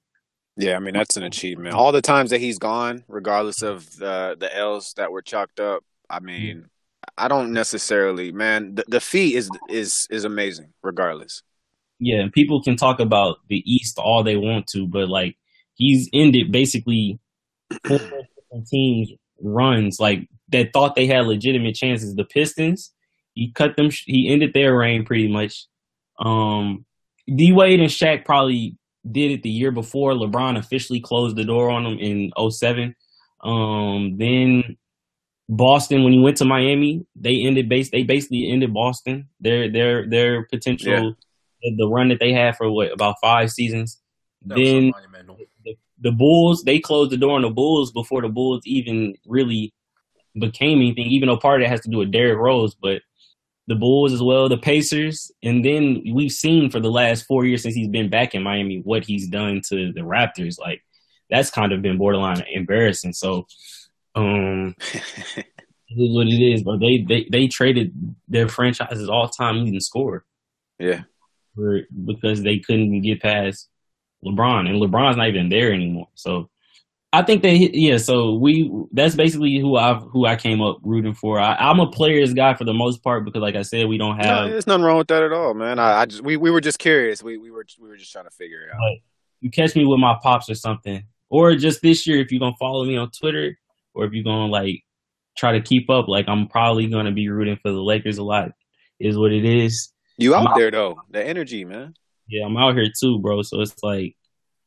Yeah, I mean that's an achievement. All the times that he's gone, regardless of the the L's that were chalked up, I mean, I don't necessarily, man. The, the feat is is is amazing, regardless. Yeah, and people can talk about the East all they want to, but like he's ended basically teams runs like that thought they had legitimate chances. The Pistons, he cut them. He ended their reign pretty much. Um, D Wade and Shaq probably did it the year before. LeBron officially closed the door on them in 07. Um, then Boston, when he went to Miami, they ended base. They basically ended Boston. Their their their potential Yeah. The, run that they had for what about five seasons. That then the, the Bulls, they closed the door on the Bulls before the Bulls even really became anything. Even though part of it has to do with Derrick Rose, but the Bulls as well, the Pacers, and then we've seen for the last four years since he's been back in Miami what he's done to the Raptors. Like that's kind of been borderline embarrassing. So, um, it is what it is. But they they they traded their franchise's all time leading scorer yeah, for because they couldn't get past LeBron, and LeBron's not even there anymore. So I think they yeah. So we that's basically who I who I came up rooting for. I, I'm a players guy for the most part because, like I said, we don't no, have. there's nothing wrong with that at all, man. I, I just we, we were just curious. We we were we were just trying to figure it out. you catch me with my pops or something, or just this year if you're gonna follow me on Twitter, or if you're gonna like try to keep up, like I'm probably gonna be rooting for the Lakers a lot. Is what it is. You out out- there though, the energy, man. Yeah, I'm out here too, bro. So it's like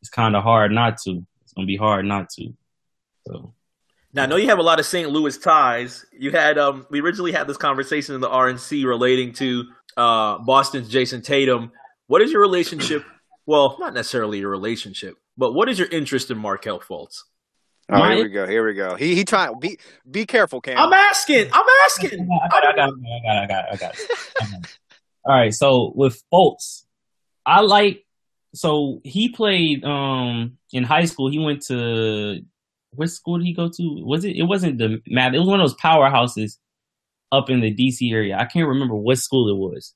it's kind of hard not to. It's gonna be hard not to. So Now I know you have a lot of St. Louis ties. You had um we originally had this conversation in the RNC relating to uh Boston's Jayson Tatum. What is your relationship? Well, not necessarily your relationship, but what is your interest in Markelle Fultz? Oh, My- here we go. Here we go. He he trying be be careful, Cam. I'm asking. I'm asking. I got, I got, I got, it, I got, it, I got. it. I got it. All right, so with Fultz, I like. So he played um in high school. He went to what school did he go to? Was it? It wasn't DeMatha. It was one of those powerhouses up in the DC area. I can't remember what school it was.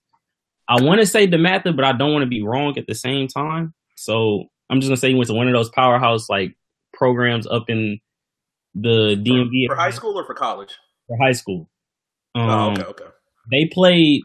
I want to say DeMatha, but I don't want to be wrong at the same time. So I'm just gonna say he went to one of those powerhouse like programs up in the DMV For high school or for college? for high school. Um, oh, okay, okay. they played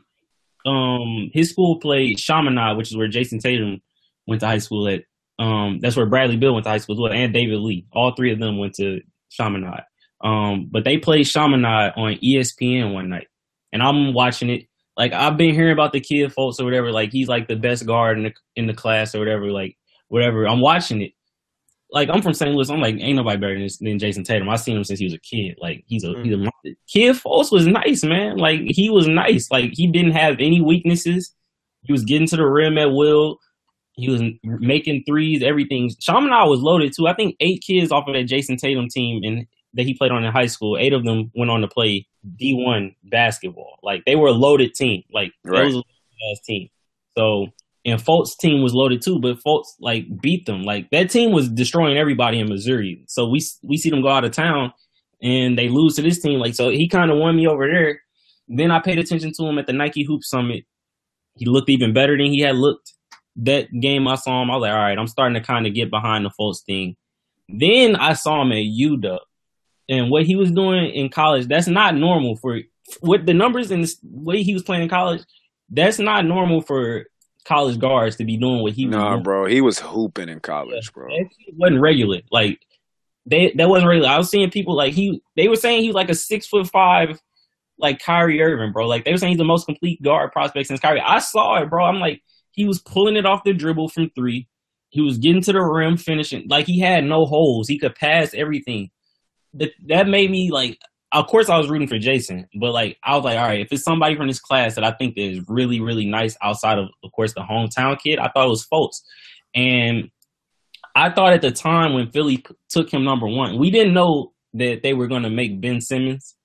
um his school played Chaminade, which is where Jayson Tatum went to high school at. Um that's where Bradley Beal went to high school as well, and David Lee. All three of them went to Chaminade. Um, but they played Chaminade on ESPN one night. And I'm watching it. Like I've been hearing about the kid Fultz or whatever, like he's like the best guard in the in the class or whatever, like whatever. I'm watching it. Like I'm from St. Louis. I'm like, ain't nobody better than, than Jayson Tatum. I've seen him since he was a kid. Like he's a he's a monster. Kid Fultz was nice, man. Like he was nice. Like he didn't have any weaknesses. He was getting to the rim at will. He was making threes, everything. Chaminade was loaded too. I think eight kids off of that Jayson Tatum team and that he played on in high school, eight of them went on to play D one basketball. Like they were a loaded team. Like Right. it was a team. So and Fultz team was loaded too, but Fultz like beat them. Like that team was destroying everybody in Missouri. So we we see them go out of town and they lose to this team. Like so he kind of won me over there. Then I paid attention to him at the Nike Hoop Summit. He looked even better than he had looked that game I saw him, I was like, all right, I'm starting to kind of get behind the Fultz thing. Then I saw him at UW, and what he was doing in college, that's not normal for with the numbers and the way he was playing in college. That's not normal for college guards to be doing what he was Nah, doing. bro, he was hooping in college, bro. That shit wasn't regular. Like they that wasn't regular. I was seeing people like he they were saying he was like a six foot five like Kyrie Irving, bro. Like they were saying he's the most complete guard prospect since Kyrie. I saw it, bro. I'm like, he was pulling it off the dribble from three. He was getting to the rim, finishing. Like he had no holes. He could pass everything. That that made me like. Of course, I was rooting for Jayson, but like I was like, all right, if it's somebody from this class that I think is really, really nice outside of, of course, the hometown kid, I thought it was Fultz. And I thought at the time when Philly took him number one, we didn't know that they were going to make Ben Simmons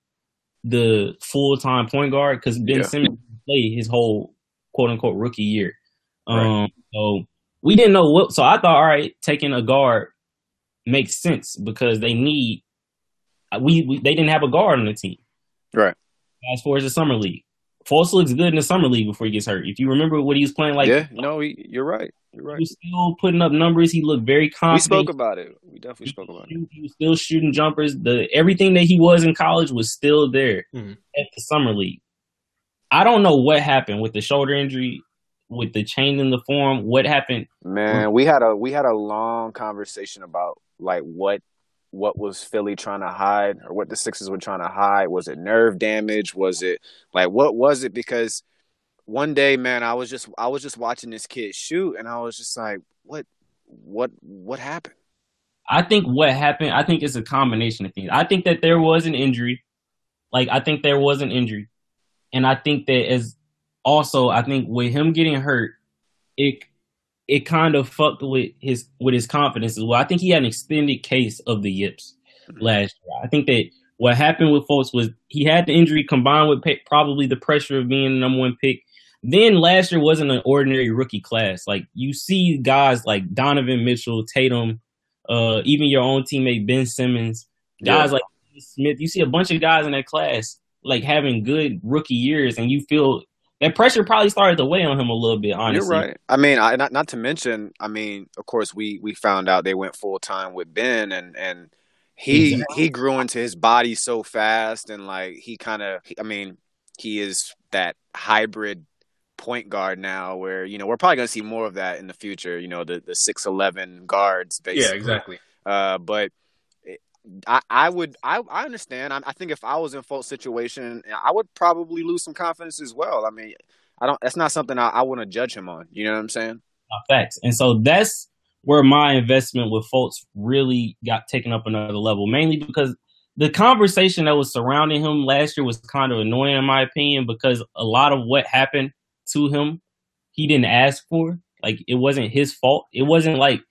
the full time point guard because Ben Yeah. Simmons played his whole quote unquote rookie year. Right. Um, so we didn't know what. So I thought, all right, taking a guard makes sense because they need. We, we they didn't have a guard on the team. Right. As far as the summer league, Fultz looks good in the summer league before he gets hurt. If you remember what he was playing like, yeah, no, he, you're right. You're he right. was still putting up numbers. He looked very confident. We spoke about it. We definitely spoke about it. He, he was still shooting jumpers. The everything that he was in college was still there Mhm. at the summer league. I don't know what happened with the shoulder injury, with the change in the form. What happened? Man, we had a we had a long conversation about like what what was Philly trying to hide or what the Sixers were trying to hide. Was it nerve damage? Was it like what was it? Because one day, man, I was just I was just watching this kid shoot and I was just like, what what what happened? I think what happened. I think it's a combination of things. I think that there was an injury. Like I think there was an injury, and I think that as also I think with him getting hurt, it it kind of fucked with his with his confidence as well. I think he had an extended case of the yips last year. I think that what happened with Fultz was he had the injury combined with probably the pressure of being the number one pick. Then last year wasn't an ordinary rookie class. Like you see guys like Donovan Mitchell, Tatum, uh, even your own teammate Ben Simmons, guys Yeah. like Smith. You see a bunch of guys in that class like having good rookie years, and you feel that pressure probably started to weigh on him a little bit. Honestly, You're right. I mean, I, not not to mention, I mean, of course, we we found out they went full time with Ben, and and he Exactly. he grew into his body so fast, and like he kind of, I mean, he is that hybrid point guard now, where you know we're probably gonna see more of that in the future. You know, the the six eleven guards, basically. Yeah, exactly. Uh, but it- I, I would I, I understand. I, I think if I was in Fult's situation, I would probably lose some confidence as well. I mean, I don't. That's not something I, I want to judge him on. You know what I'm saying? Uh, facts. And so that's where my investment with Fultz really got taken up another level, mainly because the conversation that was surrounding him last year was kind of annoying, in my opinion, because a lot of what happened to him, he didn't ask for. Like, it wasn't his fault. It wasn't like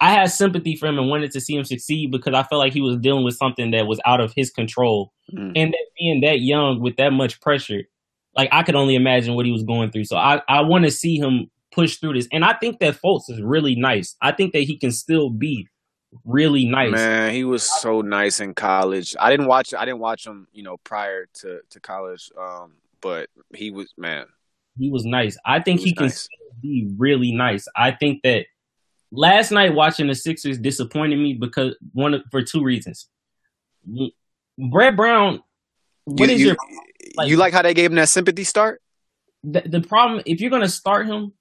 I had sympathy for him and wanted to see him succeed because I felt like he was dealing with something that was out of his control. Mm. And that being that young with that much pressure, like I could only imagine what he was going through. So I, I want to see him push through this. And I think that Fultz is really nice. I think that he can still be really nice. Man, he was so nice in college. I didn't watch. I didn't watch him. You know, prior to to college. Um, but he was man. He was nice. I think He he, can nice. still be really nice. I think that last night watching the Sixers disappointed me because one of, for two reasons. Brett Brown, what you, is you, your like- you like how they gave him that sympathy start? the, the problem if you're gonna start him,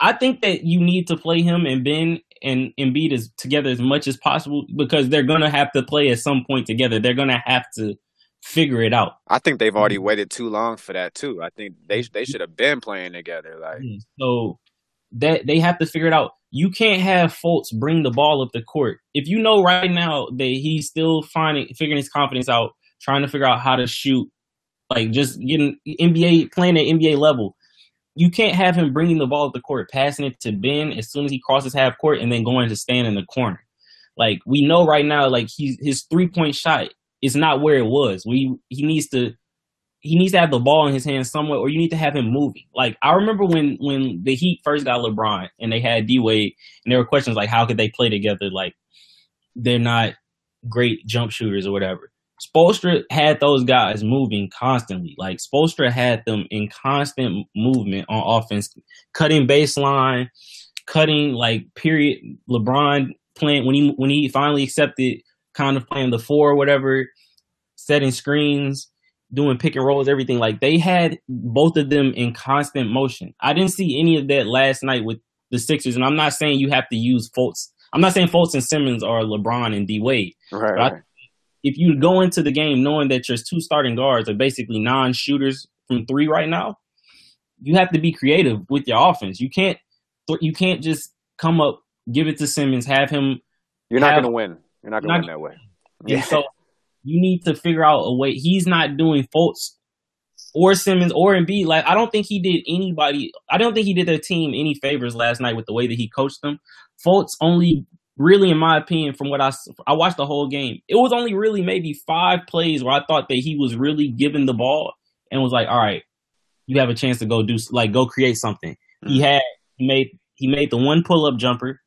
I think that you need to play him and Ben and Embiid as together as much as possible because they're gonna have to play at some point together. They're gonna have to figure it out. I think they've already waited too long for that too. I think they they should have been playing together. Like So that they have to figure it out. You can't have Fultz bring the ball up the court if you know right now that he's still finding figuring his confidence out, trying to figure out how to shoot, like just getting NBA playing at NBA level. you can't have him bringing the ball up the court, passing it to Ben as soon as he crosses half court, and then going to stand in the corner. Like we know right now, like he's his three point shot is not where it was. We he needs to he needs to have the ball in his hands somewhere, or you need to have him moving. Like I remember when when the Heat first got LeBron and they had D Wade, and there were questions like how could they play together? Like they're not great jump shooters or whatever. Spoelstra had those guys moving constantly. Like Spoelstra had them in constant movement on offense, cutting baseline, cutting like period. LeBron playing when he when he finally accepted kind of playing the four or whatever, setting screens, doing pick and rolls, everything. Like they had both of them in constant motion. I didn't see any of that last night with the Sixers, and I'm not saying you have to use Fultz. I'm not saying Fultz and Simmons are LeBron and D Wade. Right, I- right. if you go into the game knowing that your two starting guards are basically non-shooters from three right now, you have to be creative with your offense. You can't you can't just come up, give it to Simmons, have him. You're not going to win. You're not going to win that way. And so you need to figure out a way. He's not doing Fultz or Simmons or Embiid. Like I don't think he did anybody. I don't think he did their team any favors last night with the way that he coached them. Fultz only really, in my opinion, from what I I watched the whole game, it was only really maybe five plays where I thought that he was really given the ball and was like, all right, you have a chance to go do like go create something. Hmm. He had he made he made the one pull up jumper,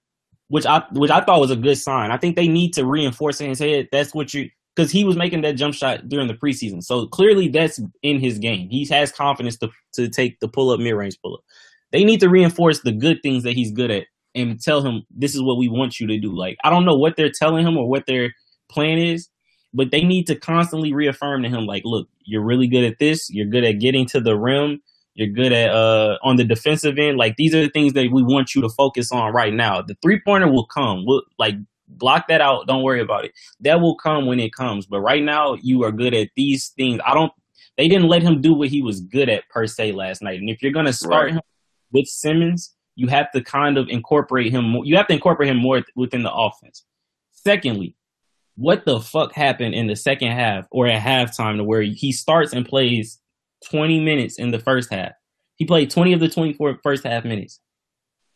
which I which I thought was a good sign. I think they need to reinforce in his head that's what you because he was making that jump shot during the preseason. So clearly that's in his game. He has confidence to to take the pull up mid range pull up. They need to reinforce the good things that he's good at and tell him this is what we want you to do. Like I don't know what they're telling him or what their plan is, but they need to constantly reaffirm to him like, look, you're really good at this. You're good at getting to the rim. You're good at uh on the defensive end. Like these are the things that we want you to focus on right now. The three pointer will come. We'll like block that out. Don't worry about it. That will come when it comes. But right now you are good at these things. I don't they didn't let him do what he was good at per se last night. And if you're gonna start Right. him with Simmons, you have to kind of incorporate him more you have to incorporate him more within the offense. Secondly, what the fuck happened in the second half or at halftime to where he starts and plays 20 minutes in the first half? He played 20 of the 24 first half minutes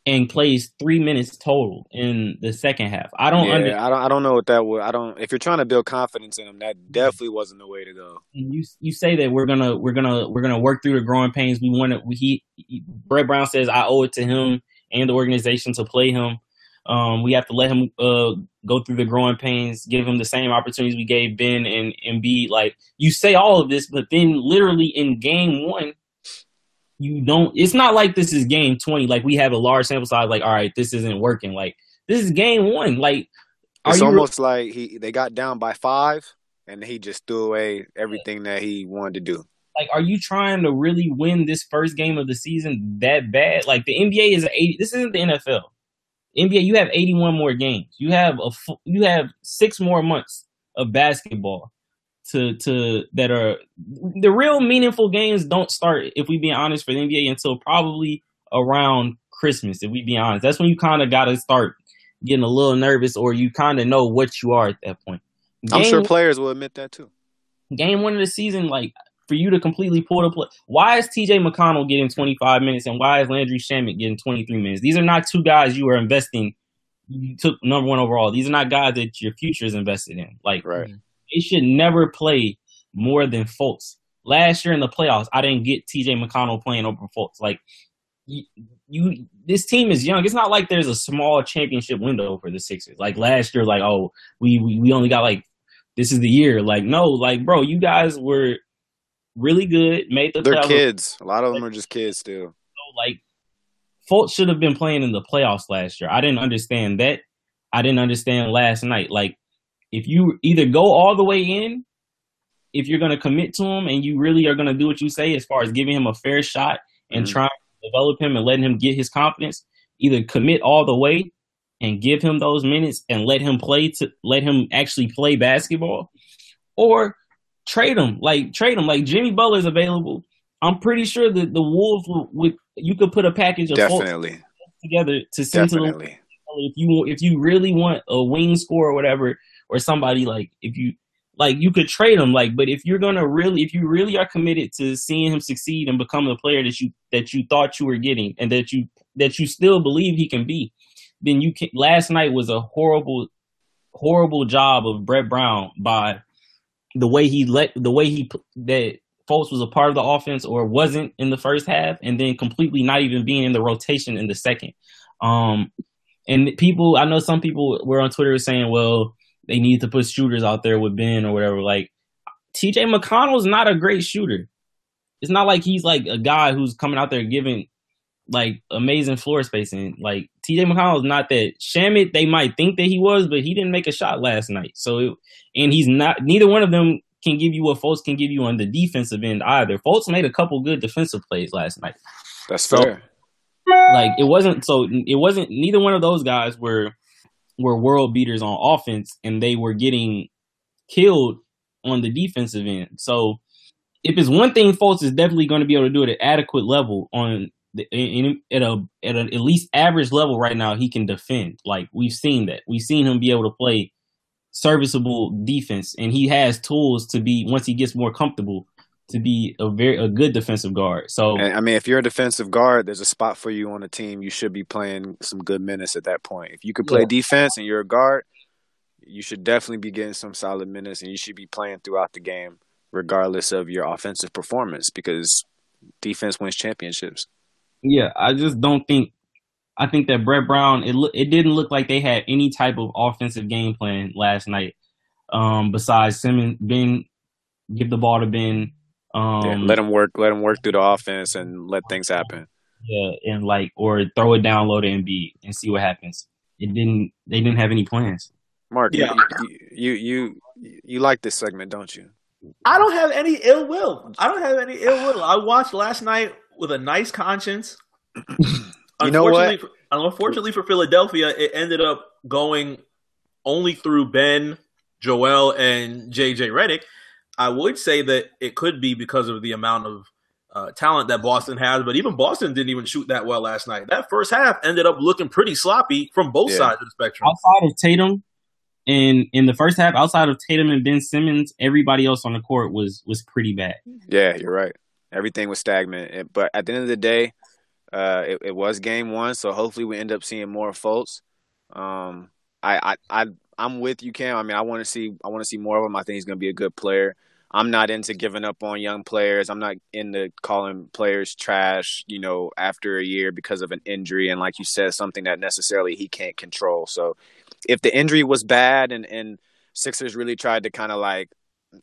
and plays three minutes total in the second half. I don't yeah, understand. I don't. I don't know what that would. I don't. If you're trying to build confidence in him, that definitely wasn't the way to go. And you you say that we're gonna we're gonna we're gonna work through the growing pains. We want to. He, he Brett Brown says I owe it to him and the organization to play him. Um, we have to let him uh, go through the growing pains, give him the same opportunities we gave Ben and and be like you say all of this, but then literally in game one, you don't. It's not like this is game twenty. Like we have a large sample size. Like all right, this isn't working. Like this is game one. Like It's almost like he they got down by five, and he just threw away everything that he wanted to do. like are you trying to really win this first game of the season that bad like the nba is 80 this isn't the nfl nba you have 81 more games you have a you have six more months of basketball to to that are the real meaningful games don't start if we be honest for the nba until probably around christmas if we be honest that's when you kind of got to start getting a little nervous or you kind of know what you are at that point I'm sure players will admit that too. game one of the season, like for you to completely pull the play. Why is TJ McConnell getting 25 minutes and why is Landry Shamet getting 23 minutes? These are not two guys you are investing. You took number one overall. These are not guys that your future is invested in. Like Right. Mm-hmm. They should never play more than Fultz. Last year in the playoffs, I didn't get TJ McConnell playing over Fultz. Like you, you, this team is young. It's not like there's a small championship window for the Sixers. Like last year, like oh, we we, we only got like this is the year. Like no, like bro, you guys were really good. Made the They're playoffs. kids. A lot of them are just kids still. Like Fultz should have been playing in the playoffs last year. I didn't understand that. I didn't understand last night. Like if you either go all the way in, if you're going to commit to him and you really are going to do what you say as far as giving him a fair shot and Mhm. trying to develop him and letting him get his confidence, either commit all the way and give him those minutes and let him play to let him actually play basketball or trade him like trade him like Jimmy Butler's available. I'm pretty sure that the Wolves would, you could put a package of Definitely. together to send to the if you if you really want a wing score or whatever or somebody like if you like you could trade him. Like, but if you're gonna really, if you really are committed to seeing him succeed and become the player that you that you thought you were getting, and that you that you still believe he can be, then you can. Last night was a horrible, horrible job of Brett Brown by the way he let the way he that Fultz was a part of the offense or wasn't in the first half, and then completely not even being in the rotation in the second. Um, and people, I know some people were on Twitter saying, well, they need to put shooters out there with Ben or whatever. Like, TJ McConnell's not a great shooter. It's not like he's like a guy who's coming out there giving like amazing floor spacing. Like TJ McConnell's not that. Shamet, they might think that he was, but he didn't make a shot last night. So, it, and he's not. Neither one of them can give you what Fultz can give you on the defensive end either. Fultz made a couple good defensive plays last night. That's fair. Like it wasn't so it wasn't neither one of those guys were were world beaters on offense and they were getting killed on the defensive end. So if it's one thing Fultz is definitely going to be able to do at an adequate level on the, in, at a at an at least average level right now, he can defend. Like we've seen that. We've seen him be able to play serviceable defense, and he has tools to be once he gets more comfortable to be a very a good defensive guard. So I mean, if you're a defensive guard, there's a spot for you on the team. You should be playing some good minutes at that point. If you can play Yeah. defense and you're a guard, you should definitely be getting some solid minutes, and you should be playing throughout the game, regardless of your offensive performance, because defense wins championships. yeah, I just don't think. I think that Brett Brown. It look. It didn't look like they had any type of offensive game plan last night. Um, besides Simmons, Ben, give the ball to Ben. Um, Yeah, let them work. Let them work through the offense and let things happen. yeah, and like or throw it down low to Embiid and see what happens. It didn't. They didn't have any plans. Mark, Yeah. you, you you you like this segment, don't you? I don't have any ill will. I don't have any ill will. I watched last night with a nice conscience. You know what? Unfortunately for- Unfortunately for Philadelphia, it ended up going only through Ben, Joel, and JJ Redick. I would say that it could be because of the amount of uh, talent that Boston has, but even Boston didn't even shoot that well last night. That first half ended up looking pretty sloppy from both Yeah. sides of the spectrum. Outside of Tatum, and in the first half, outside of Tatum and Ben Simmons, everybody else on the court was was pretty bad. Yeah, you're right. Everything was stagnant, but at the end of the day, uh, it, it was game one. So hopefully we end up seeing more Fultz. Um, I, I, I, I'm with you, Cam. I mean, I want to see, I want to see more of him. I think he's going to be a good player. I'm not into giving up on young players. I'm not into calling players trash, you know, after a year because of an injury and, like you said, something that necessarily he can't control. So, if the injury was bad and and Sixers really tried to kind of like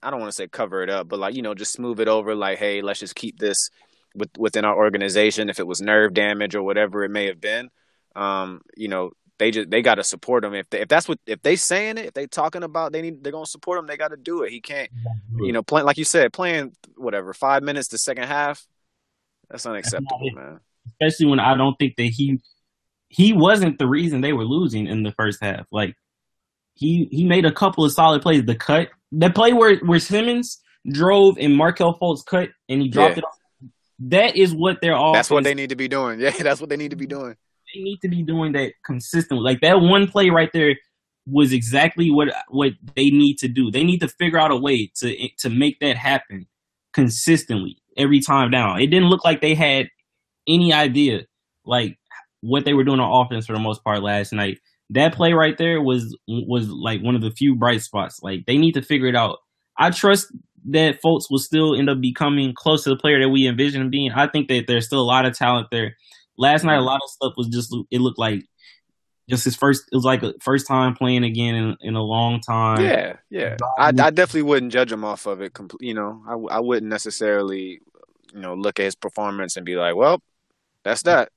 I don't want to say cover it up, but like you know, just smooth it over. Like, hey, let's just keep this with, within our organization. If it was nerve damage or whatever it may have been, um, you know, they just they got to support him. If they, if that's what if they saying it, if they talking about they need they're gonna support him. They got to do it. He can't, you know, playing like you said, playing whatever five minutes the second half. That's unacceptable, man. especially when I don't think that he he wasn't the reason they were losing in the first half. Like he he made a couple of solid plays. The cut, the play where where Simmons drove and Markelle Fultz cut and he dropped Yeah. it. Off, that is what they're all. That's what they need to be doing. Yeah, that's what they need to be doing. They need to be doing that consistently. Like that one play right there was exactly what what they need to do. They need to figure out a way to to make that happen consistently every time down. It didn't look like they had any idea like what they were doing on offense for the most part last night. That play right there was was like one of the few bright spots. Like they need to figure it out. I trust that Fultz will still end up becoming close to the player that we envision being. I think that there's still a lot of talent there. Last night, a lot of stuff was just it looked like just his first. It was like a first time playing again in, in a long time. Yeah, yeah. I, I definitely wouldn't judge him off of it. Compl- you know, I, I wouldn't necessarily, you know, look at his performance and be like, well, that's that.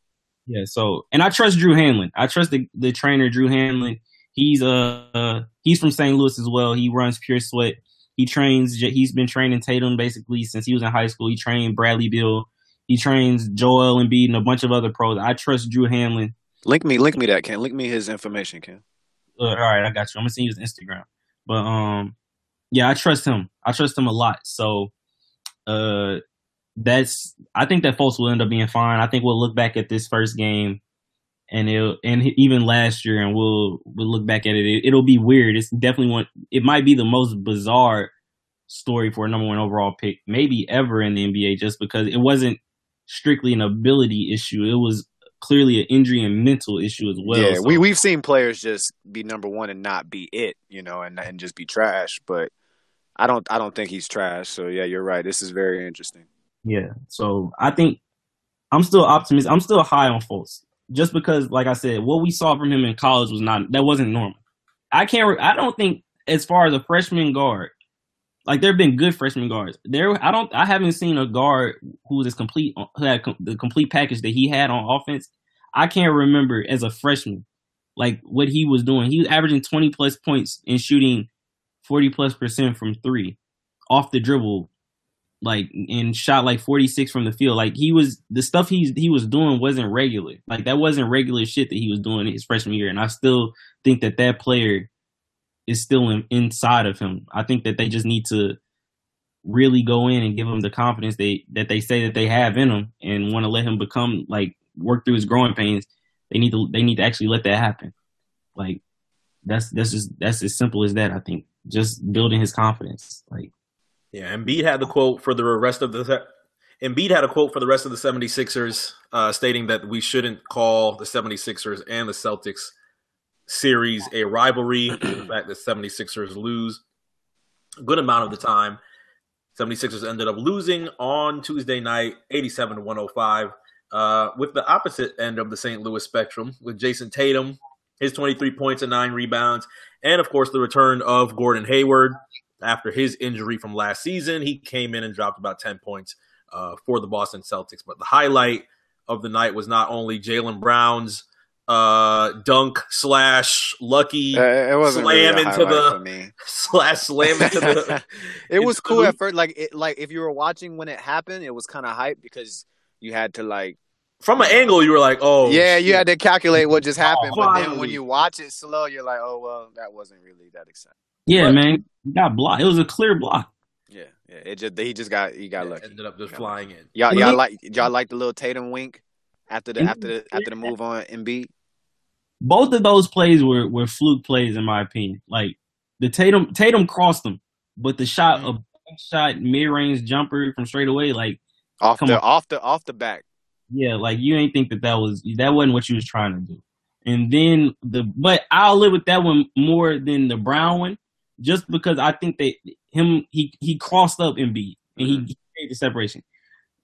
Yeah, so and I trust Drew Hanlon. I trust the the trainer Drew Hanlon. He's uh, uh he's from St. Louis as well. He runs Pure Sweat. He trains. He's been training Tatum basically since he was in high school. He trained Bradley Beal. He trains Joel Embiid and a bunch of other pros. I trust Drew Hanlon. Link me, link me that, Ken. Link me his information, Ken. Uh, all right, I got you. I'm gonna send you his Instagram. But um, yeah, I trust him. I trust him a lot. So, uh, that's I think that Fultz will end up being fine. I think we'll look back at this first game and it and even last year, and we'll we'll look back at it. it. will be weird. It's definitely one. It might be the most bizarre story for a number one overall pick, maybe ever in the NBA, just because it wasn't strictly an ability issue. It was clearly an injury and mental issue as well. Yeah, So- we we've seen players just be number one and not be it, you know, and and just be trash. But I don't I don't think he's trash. So yeah, you're right. This is very interesting. Yeah. So I think I'm still optimistic. I'm still high on Fultz, just because, like I said, what we saw from him in college was not that wasn't normal. I can't. re- I don't think as far as a freshman guard, like there have been good freshman guards. There, I don't. I haven't seen a guard who was as complete, who had the complete package that he had on offense. I can't remember as a freshman, like what he was doing. He was averaging 20 plus points and shooting 40 plus percent from three, off the dribble, like and shot like 46 from the field. Like he was the stuff he's he was doing wasn't regular. Like that wasn't regular shit that he was doing his freshman year. And I still think that that player is still in, inside of him. I think that they just need to really go in and give him the confidence they that they say that they have in him and want to let him become like work through his growing pains. They need to they need to actually let that happen. Like that's that's just that's as simple as that. I think just building his confidence. Like Yeah, Embiid had the quote for the rest of the. Embiid had a quote for the rest of the 76ers uh, stating that we shouldn't call the 76ers and the Celtics series a rivalry. the fact that 76ers lose a good amount of the time. 76ers ended up losing on Tuesday night, 87 to 105, uh, with the opposite end of the St. Louis spectrum, with Jayson Tatum, his 23 points and nine rebounds, and of course the return of Gordon Hayward after his injury from last season. He came in and dropped about 10 points uh, for the Boston Celtics. But the highlight of the night was not only Jaylen Brown's uh, dunk slash lucky Uh, it wasn't really slam a into the me. slash slam into the. it was cool the- at first. Like it, like if you were watching when it happened, it was kind of hype because you had to like From an angle, you were like, "Oh, yeah, you had to calculate what just happened. but then when you watch it slow, you're like, oh well, that wasn't really that exciting. yeah, But- man, he got blocked. It was a clear block. Yeah, yeah. It just he just got he got Yeah, lucky. ended up just Got flying in." Y'all y'all like y'all like the little Tatum wink after the after the after the move on Embiid. Both of those plays were were fluke plays in my opinion. Like the Tatum Tatum crossed them, but the shot Mhm. a shot mid range jumper from straight away, like Off the on. off the off the back. yeah, like you ain't think that that was that wasn't what you was trying to do. And then the but I'll live with that one more than the Brown one, just because I think that him he he crossed up Embiid and he made the separation.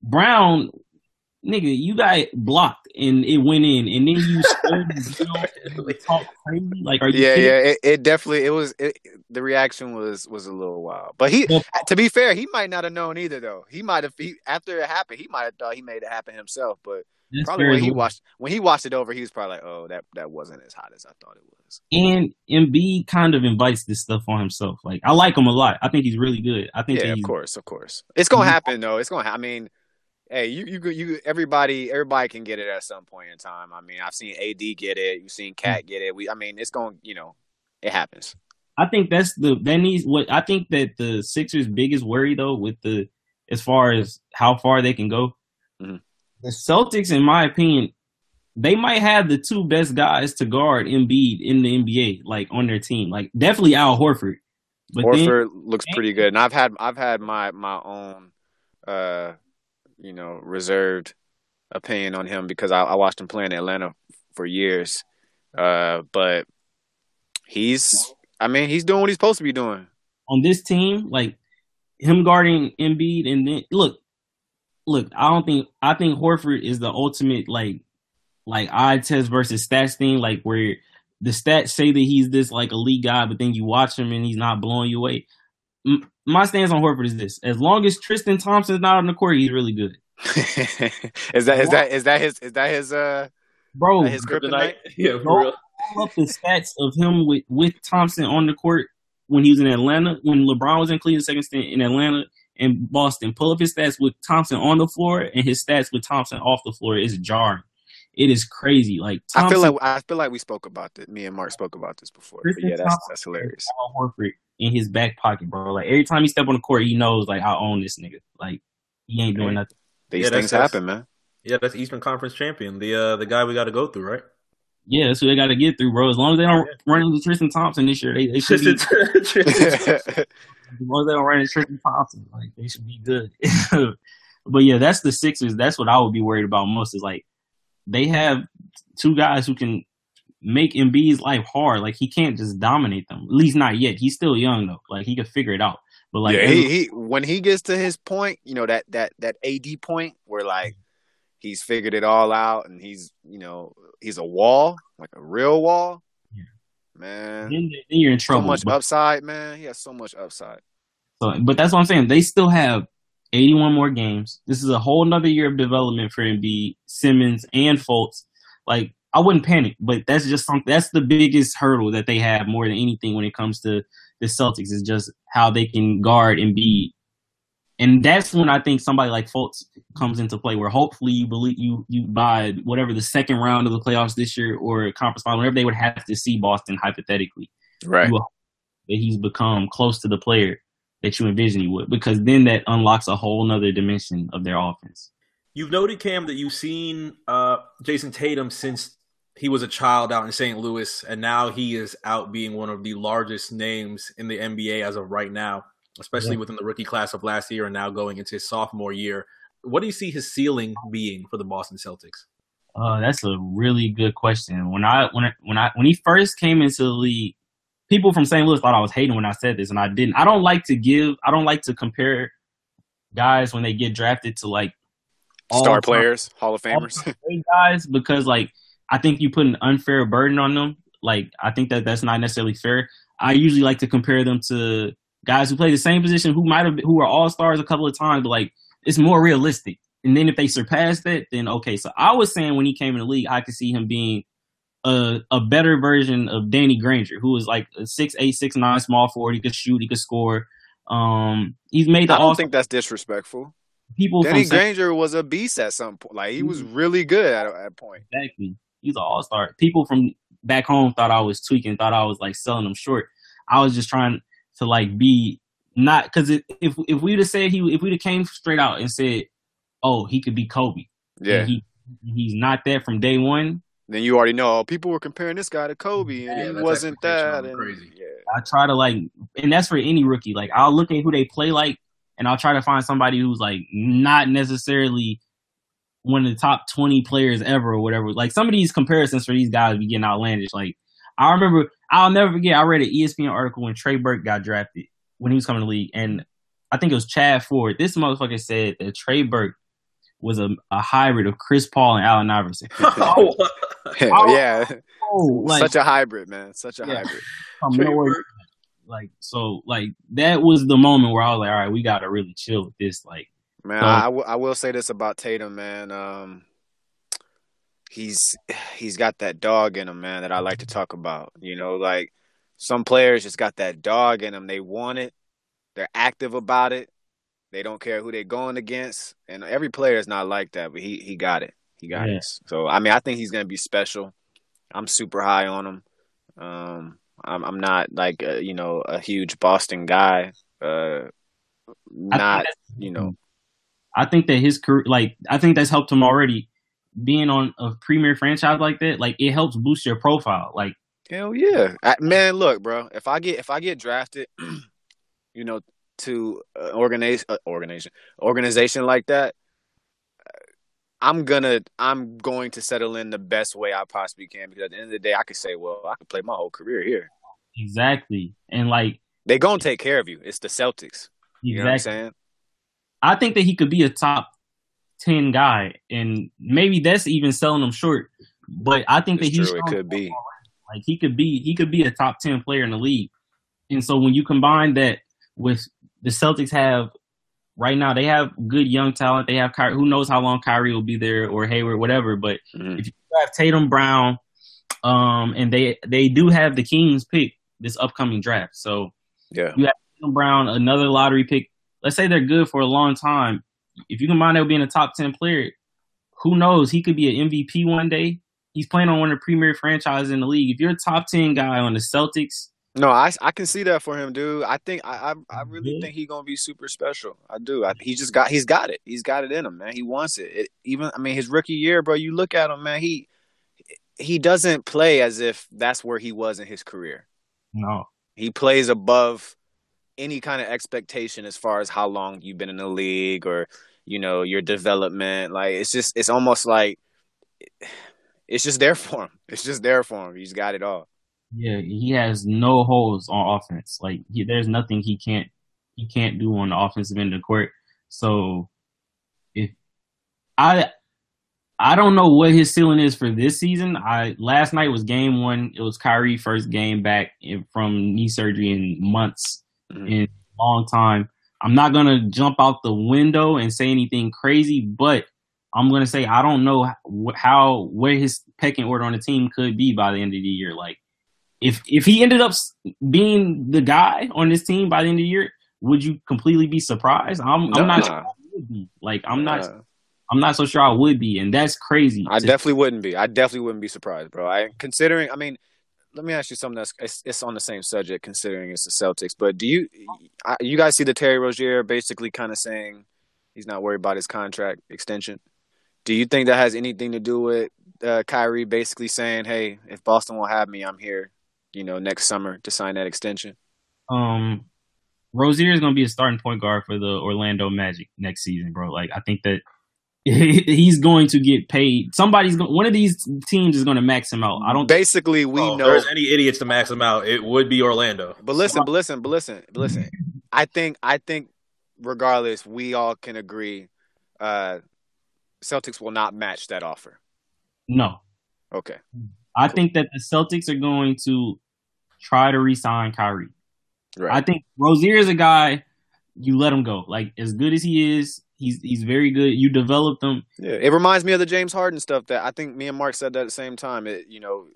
Brown, nigga, you got blocked and it went in, and then you talk crazy. Like, are you Yeah, kidding? yeah. It, it definitely it was it, the reaction was was a little wild. But he Well- to be fair, he might not have known either though. He might have he after it happened, he might have thought he made it happen himself. But probably when he watched when he watched it over, he was probably like, "Oh, that that wasn't as hot as I thought it was." And Embiid kind of invites this stuff on himself. Like, I like him a lot. I think he's really good. I think Yeah, of course, of course. It's gonna happen though. It's gonna. I mean, hey, you you you everybody everybody can get it at some point in time. I mean, I've seen AD get it. You've seen KAT get it. We, I mean, it's going. You know, it happens. I think that's the that needs what I think that the Sixers' biggest worry though with the as far as how far they can go. Mhm. The Celtics, in my opinion, they might have the two best guys to guard Embiid in the NBA, like on their team. Like definitely Al Horford. But then Horford looks pretty good, and I've had I've had my my own, uh, you know, reserved opinion on him because I, I watched him play in Atlanta for years. Uh, but he's, I mean, he's doing what he's supposed to be doing. on this team, like him guarding Embiid, and then look, look, I don't think I think Horford is the ultimate like like eye test versus stats thing, like where the stats say that he's this like elite guy, but then you watch him and he's not blowing you away. M- my stance on Horford is this: as long as Tristan Thompson's not on the court, he's really good, is that is that is that his is that his uh bro. his kryptonite? Yeah, for real. pull up the stats of him with with Thompson on the court when he was in Atlanta, when LeBron was in Cleveland, second stint in Atlanta and Boston. Pull up his stats with Thompson on the floor and his stats with Thompson off the floor is jarring. It is crazy. Like I feel like I feel like we spoke about this. Me and Mark spoke about this before. But yeah, that's Thompson that's hilarious. Al Horford in his back pocket, bro. Like every time he step on the court, he knows like I own this nigga. Like he ain't doing Hey. nothing. These Yeah, things happen, man. Yeah, that's Eastern Conference champion, the uh, the guy we got to go through, right? Yeah, that's what they got to get through, bro. As long as they don't run into Tristan Thompson this year, they, they should be. As long as they don't run into Tristan Thompson, like they should be good. but yeah, that's the Sixers. That's what I would be worried about most. Is like they have two guys who can make Embiid's life hard. Like he can't just dominate them. At least not yet. He's still young though. Like he could figure it out. But like yeah, he, he when he gets to his point, you know that that that AD point where like he's figured it all out and he's you know he's a wall like a real wall. Yeah. Man, then, then you're in trouble. so much but, upside, man. He has so much upside. so, but that's what I'm saying. They still have 81 more games. This is a whole another year of development for Embiid, Simmons, and Fultz. Like I wouldn't panic, but that's just something. That's the biggest hurdle that they have more than anything when it comes to the Celtics is just how they can guard Embiid. And that's when I think somebody like Fultz comes into play, where hopefully you believe you you buy whatever the second round of the playoffs this year or conference final, whenever they would have to see Boston hypothetically, Right. that he's become close to the player that you envision he would, because then that unlocks a whole nother dimension of their offense. You've noted, Cam, that you've seen uh, Jayson Tatum since he was a child out in St. Louis, and now he is out being one of the largest names in the NBA as of right now, especially Yeah. within the rookie class of last year and now going into his sophomore year. What do you see his ceiling being for the Boston Celtics? Uh, that's a really good question. When I when I, when I when he first came into the league, people from St. Louis thought I was hating when I said this, and I didn't. I don't like to give. I don't like to compare guys when they get drafted to like all Star time- players, Hall of Famers. time guys because like I think you put an unfair burden on them. Like I think that that's not necessarily fair. I usually like to compare them to guys who play the same position who might have who are all stars a couple of times, but like it's more realistic. And then if they surpass that, then okay. So I was saying when he came in the league, I could see him being a a better version of Danny Granger, who was like a six eight, six nine small forward. He could shoot, he could score. Um, he's made the I don't think that's disrespectful. people Danny Granger was a beast at some point. Like he was Mhm. really good at at a point. Exactly. He's an all star. People from back home thought I was tweaking, thought I was like selling them short. I was just trying to like be not because if if we'd have said he if we'd have came straight out and said, oh, he could be Kobe. Yeah. he he's not that from day one. Then you already know oh, people were comparing this guy to Kobe, and Yeah, he wasn't that. And, crazy. Yeah. I try to like, and that's for any rookie. Like I'll look at who they play like, and I'll try to find somebody who's like not necessarily one of the top twenty players ever or whatever. Like some of these comparisons for these guys be getting outlandish. Like I remember, I'll never forget. I read an ESPN article when Trey Burke got drafted when he was coming to the league, and I think it was Chad Ford. This motherfucker said that Trey Burke was a, a hybrid of Chris Paul and Allen Iverson. Oh, yeah. Oh, like, Such a hybrid, man. Such a Yeah. hybrid. from Trey nowhere. Like so, like that was the moment where I was like, all right, we got to really chill with this. Like, Man, So- I, I will- will say this about Tatum, man. Um, he's he's got that dog in him, man, that I like to talk about. You know, like some players just got that dog in them. They want it. They're active about it. They don't care who they're going against. And every player is not like that, but he he got it. He got Yeah. it. So I mean, I think he's gonna be special. I'm super high on him. Um, I'm I'm not like a, you know a huge Boston guy. Uh, not you know. I think that his career, like, I think that's helped him already. Being on a premier franchise like that, like, it helps boost your profile. Like, Hell yeah, I, man! Look, bro. If I get if I get drafted, you know, to an organization, uh, organization, organization like that, uh, I'm gonna I'm going to settle in the best way I possibly can because at the end of the day, I could say, well, I could play my whole career here. exactly, and like, They gonna take care of you. It's the Celtics. You know what I'm exactly. saying? I think that he could be a top ten guy, and maybe that's even selling him short. But I think It's that he's true. It could be. Like he could be he could be a top ten player in the league. And so when you combine that with the Celtics have right now, they have good young talent. They have Kyrie, who knows how long Kyrie will be there or Hayward, whatever. But Mhm. if you have Tatum Brown, um, and they they do have the Kings pick this upcoming draft. So Yeah. You have Tatum Brown, another lottery pick. Let's say they're good for a long time. If you combine that with being a top ten player, who knows? He could be an MVP one day. He's playing on one of the premier franchises in the league. If you're a top ten guy on the Celtics, No, I, I can see that for him, dude. I think I I, I really Yeah. think he's gonna be super special. I do. I, he just got he's got it. He's got it in him, man. He wants it. it. Even I mean, his rookie year, bro. You look at him, man. He he doesn't play as if that's where he was in his career. No. He plays above any kind of expectation as far as how long you've been in the league or you know your development. Like it's just it's almost like it's just there for him. It's just there for him. He's got it all. Yeah, he has no holes on offense. Like he, there's nothing he can't he can't do on the offensive end of the court. So if I I don't know what his ceiling is for this season. I last night was game one. It was Kyrie first game back in, from knee surgery in months, Mhm. in a long time. I'm not gonna jump out the window and say anything crazy, but I'm gonna say I don't know how where his pecking order on the team could be by the end of the year. Like if if he ended up being the guy on this team by the end of the year, would you completely be surprised? I'm, I'm not. Sure I would be. Like I'm not. Uh, I'm not so sure I would be, and that's crazy. I to- definitely wouldn't be. I definitely wouldn't be surprised, bro. I considering. I mean, let me ask you something that's it's, it's on the same subject. Considering it's the Celtics, but do you I, you guys see the Terry Rozier basically kind of saying he's not worried about his contract extension? Do you think that has anything to do with uh, Kyrie basically saying, "Hey, if Boston will have me, I'm here." You know, next summer to sign that extension. um, Rozier is going to be a starting point guard for the Orlando Magic next season, bro. Like I think that he's going to get paid. Somebody's going. One of these teams is going to max him out. I don't. Basically, we Oh, if know there's any idiots to max him out, it would be Orlando. But listen, but listen, but listen, but listen. I think I think regardless, we all can agree uh Celtics will not match that offer. no, Okay. I think that the Celtics are going to try to re-sign Kyrie. I think Rozier is a guy you let him go. Like as good as he is, he's he's very good. You develop him. yeah. It reminds me of the James Harden stuff that I think me and Mark said that at the same time. It you know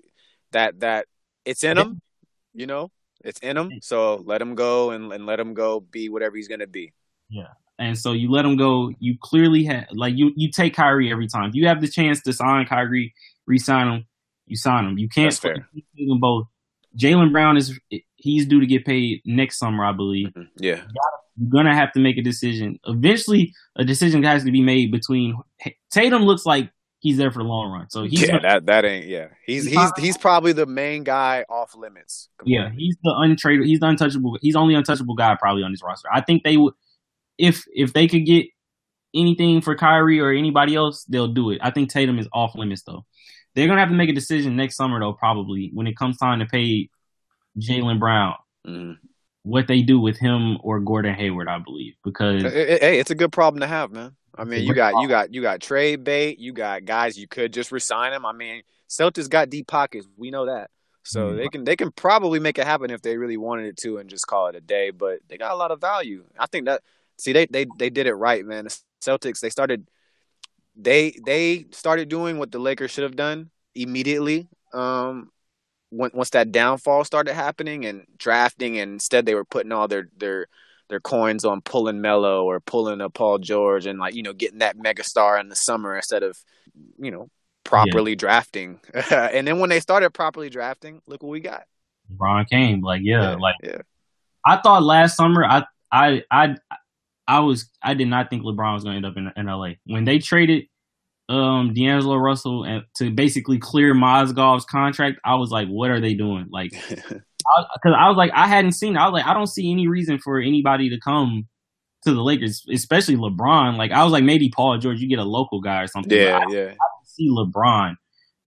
that that it's in him, you know? It's in him. So let him go and, and let him go be whatever he's gonna be. Yeah. And so you let him go. You clearly have like you you take Kyrie every time. If you have the chance to sign Kyrie, re-sign him, you sign him. You can't That's fair. them both. Jaylen Brown is he's due to get paid next summer, I believe. Mhm. Yeah. You're gonna have to make a decision. Eventually, a decision has to be made between Tatum. Looks like he's there for the long run, so he's yeah, gonna- that that ain't yeah. He's he's he's probably the main guy off limits. Yeah, he's the untradeable. He's the untouchable. He's the only untouchable guy probably on this roster. I think they would, if if they could get anything for Kyrie or anybody else, they'll do it. I think Tatum is off limits though. They're gonna have to make a decision next summer though, probably when it comes time to pay Jaylen Brown. Mhm. What they do with him or Gordon Hayward, I believe, because Hey, it's a good problem to have, man. I mean, you got you got you got trade bait. You got guys you could just resign them. I mean, Celtics got deep pockets. We know that, so Mhm. they can they can probably make it happen if they really wanted it to and just call it a day. But they got a lot of value. I think that see they they they did it right, man. The Celtics they started they they started doing what the Lakers should have done immediately. Um, when, once that downfall started happening and drafting, and instead they were putting all their their their coins on pulling Melo or pulling a Paul George and like you know getting that megastar in the summer instead of you know properly drafting. and then when they started properly drafting, look what we got. LeBron came. Like yeah, like yeah. I thought last summer. I I I I was I did not think LeBron was going to end up in, in LA when they traded um D'Angelo Russell and to basically clear Mozgov's contract. I was like, what are they doing? Like, because I was like, I hadn't seen. I was like, I don't see any reason for anybody to come to the Lakers, especially LeBron. Like, I was like, maybe Paul George, you get a local guy or something. yeah, I yeah. didn't see LeBron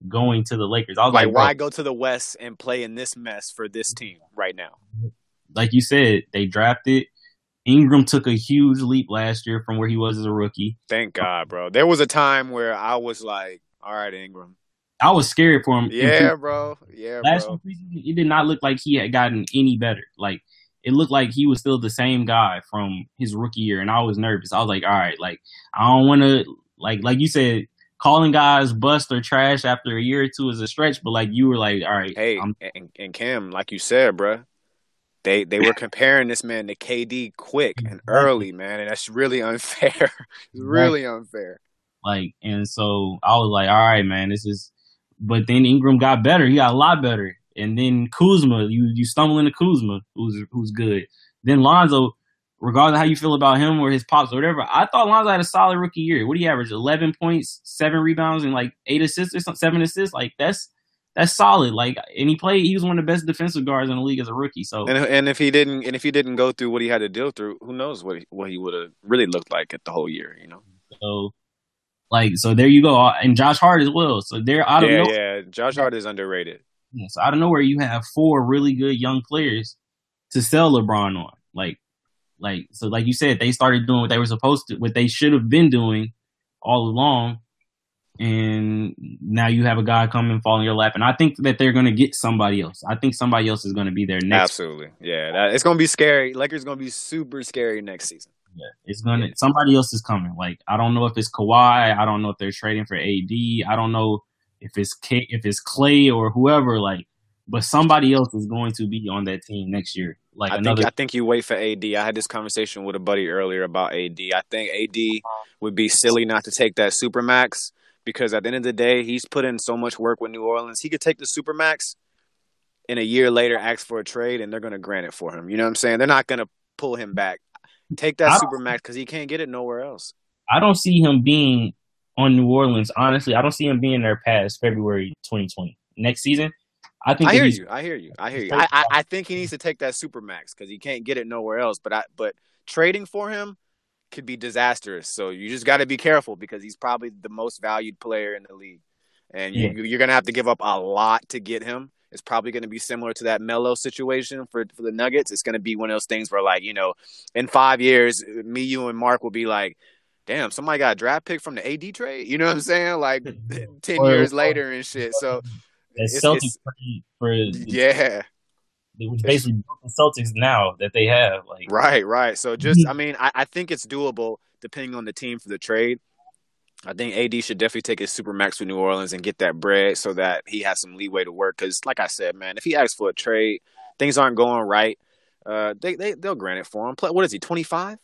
going to the Lakers. I was Like like, why go to the West and play in this mess for this team right now? like you said, they drafted. Ingram took a huge leap last year from where he was as a rookie. Thank God, bro. There was a time where I was like, all right, Ingram. I was scared for him. Yeah, bro. Yeah, last bro. year preseason, it did not look like he had gotten any better. Like it looked like he was still the same guy from his rookie year, and I was nervous. I was like, all right, like I don't want to like like you said, calling guys bust or trash after a year or two is a stretch, but like you were like, all right, Hey, I'm, and, and Cam, like you said, bro, they they were comparing this man to KD quick and early, man, and that's really unfair. it's really unfair. like, and so I was like, all right, man, this is. But then Ingram got better. He got a lot better. And then Kuzma, you you stumble into Kuzma, who's who's good. Then Lonzo, regardless of how you feel about him or his pops or whatever, I thought Lonzo had a solid rookie year. What do you average? Eleven points, seven rebounds, and like eight assists or something, seven assists. Like that's that's solid. Like, and he played. He was one of the best defensive guards in the league as a rookie. So, And and if he didn't and if he didn't go through what he had to deal through, who knows what he, what he would have really looked like at the whole year, you know? so, like, so there you go. Uh, and Josh Hart as well. So they're out of yeah, nowhere. yeah. Josh Hart is underrated. Yeah, so out of nowhere, you have four really good young players to sell LeBron on. Like, like so, like you said, they started doing what they were supposed to, what they should have been doing all along. And now you have a guy come and fall in your lap, and I think that they're going to get somebody else. I think somebody else is going to be there next. Absolutely. Yeah, that, it's going to be scary. Lakers going to be super scary next season. Yeah, it's gonna somebody else is coming. Like I don't know if it's Kawhi. I don't know if they're trading for AD. I don't know if it's K, if it's Clay or whoever. Like, but somebody else is going to be on that team next year. Like I another. think I think you wait for AD. I had this conversation with a buddy earlier about AD. I think AD would be silly not to take that supermax because at the end of the day, he's put in so much work with New Orleans. He could take the supermax and a year later ask for a trade and they're going to grant it for him. You know what I'm saying? They're not going to pull him back. Take that supermax because he can't get it nowhere else. I don't see him being on New Orleans. Honestly, I don't see him being there past February 2020 next season. I think I hear you. I hear you. I hear you. I, I, I think he needs to take that supermax because he can't get it nowhere else. But I but trading for him could be disastrous. So you just got to be careful because he's probably the most valued player in the league, and you, Yeah. you're gonna have to give up a lot to get him. It's probably going to be similar to that Melo situation for for the Nuggets. It's going to be one of those things where, like, you know, in five years, me, you, and Mark will be like, "Damn, somebody got a draft pick from the AD trade." You know what I'm saying? Like ten Or- years later and shit. So the it's- Celtics it's- for, for yeah. Was basically the Celtics now that they have. Like, Right, right. So just, I mean, I, I think it's doable depending on the team for the trade. I think AD should definitely take his super max with New Orleans and get that bread so that he has some leeway to work. Because, like I said, man, if he asks for a trade, things aren't going right. Uh, they they they'll grant it for him. Play, what is he? Twenty five.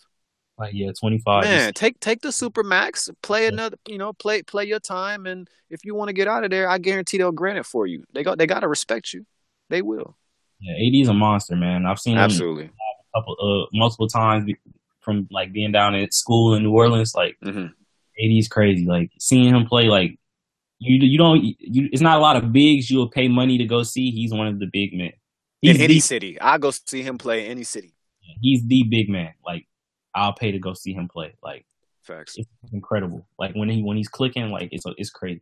like yeah, 25. Man, take take the super max, play another, you know, play play your time, and if you want to get out of there, I guarantee they'll grant it for you. They got they got to respect you. They will. Yeah, AD is a monster, man. I've seen him Absolutely. a couple, uh, multiple times from like being down at school in New Orleans. Like, hmm AD is crazy. Like seeing him play, like you you don't you. It's not a lot of bigs you'll pay money to go see. He's one of the big men. He's In any the, city, I go see him play in any city. he's the big man. Like I'll pay to go see him play. Like Facts. it's incredible. Like when he when he's clicking, like it's it's crazy.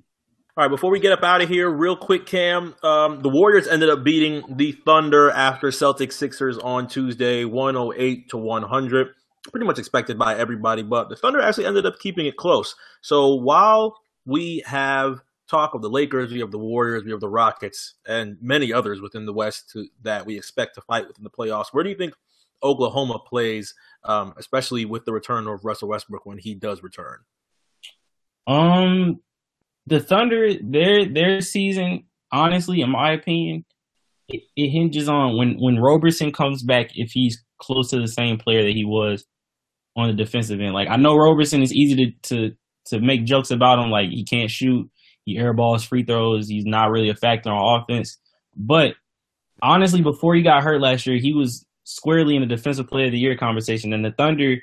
All right, before we get up out of here, real quick, Cam. Um, the Warriors ended up beating the Thunder after Celtics Sixers on Tuesday, 108 to 100. Pretty much expected by everybody, but the Thunder actually ended up keeping it close. So while we have talk of the Lakers, we have the Warriors, we have the Rockets, and many others within the West to, that we expect to fight within the playoffs, where do you think Oklahoma plays, um, especially with the return of Russell Westbrook when he does return? Um, the Thunder, their their season, honestly, in my opinion, it, it hinges on when when Roberson comes back. If he's close to the same player that he was on the defensive end, like I know Roberson is easy to to to make jokes about him, like he can't shoot, he airballs free throws, he's not really a factor on offense. But honestly, before he got hurt last year, he was squarely in the defensive player of the year conversation, and the Thunder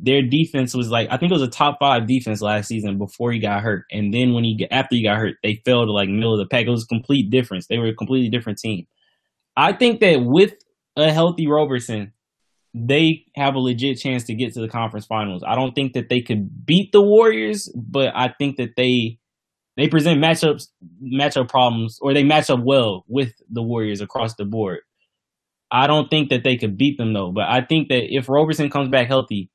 their defense was like I think it was a top five defense last season before he got hurt, and then when he after he got hurt, they fell to like middle of the pack. It was a complete difference. They were a completely different team. I think that with a healthy Roberson, they have a legit chance to get to the conference finals. I don't think that they could beat the Warriors, but I think that they they present matchups matchup problems or they match up well with the Warriors across the board. I don't think that they could beat them though, but I think that if Roberson comes back healthy,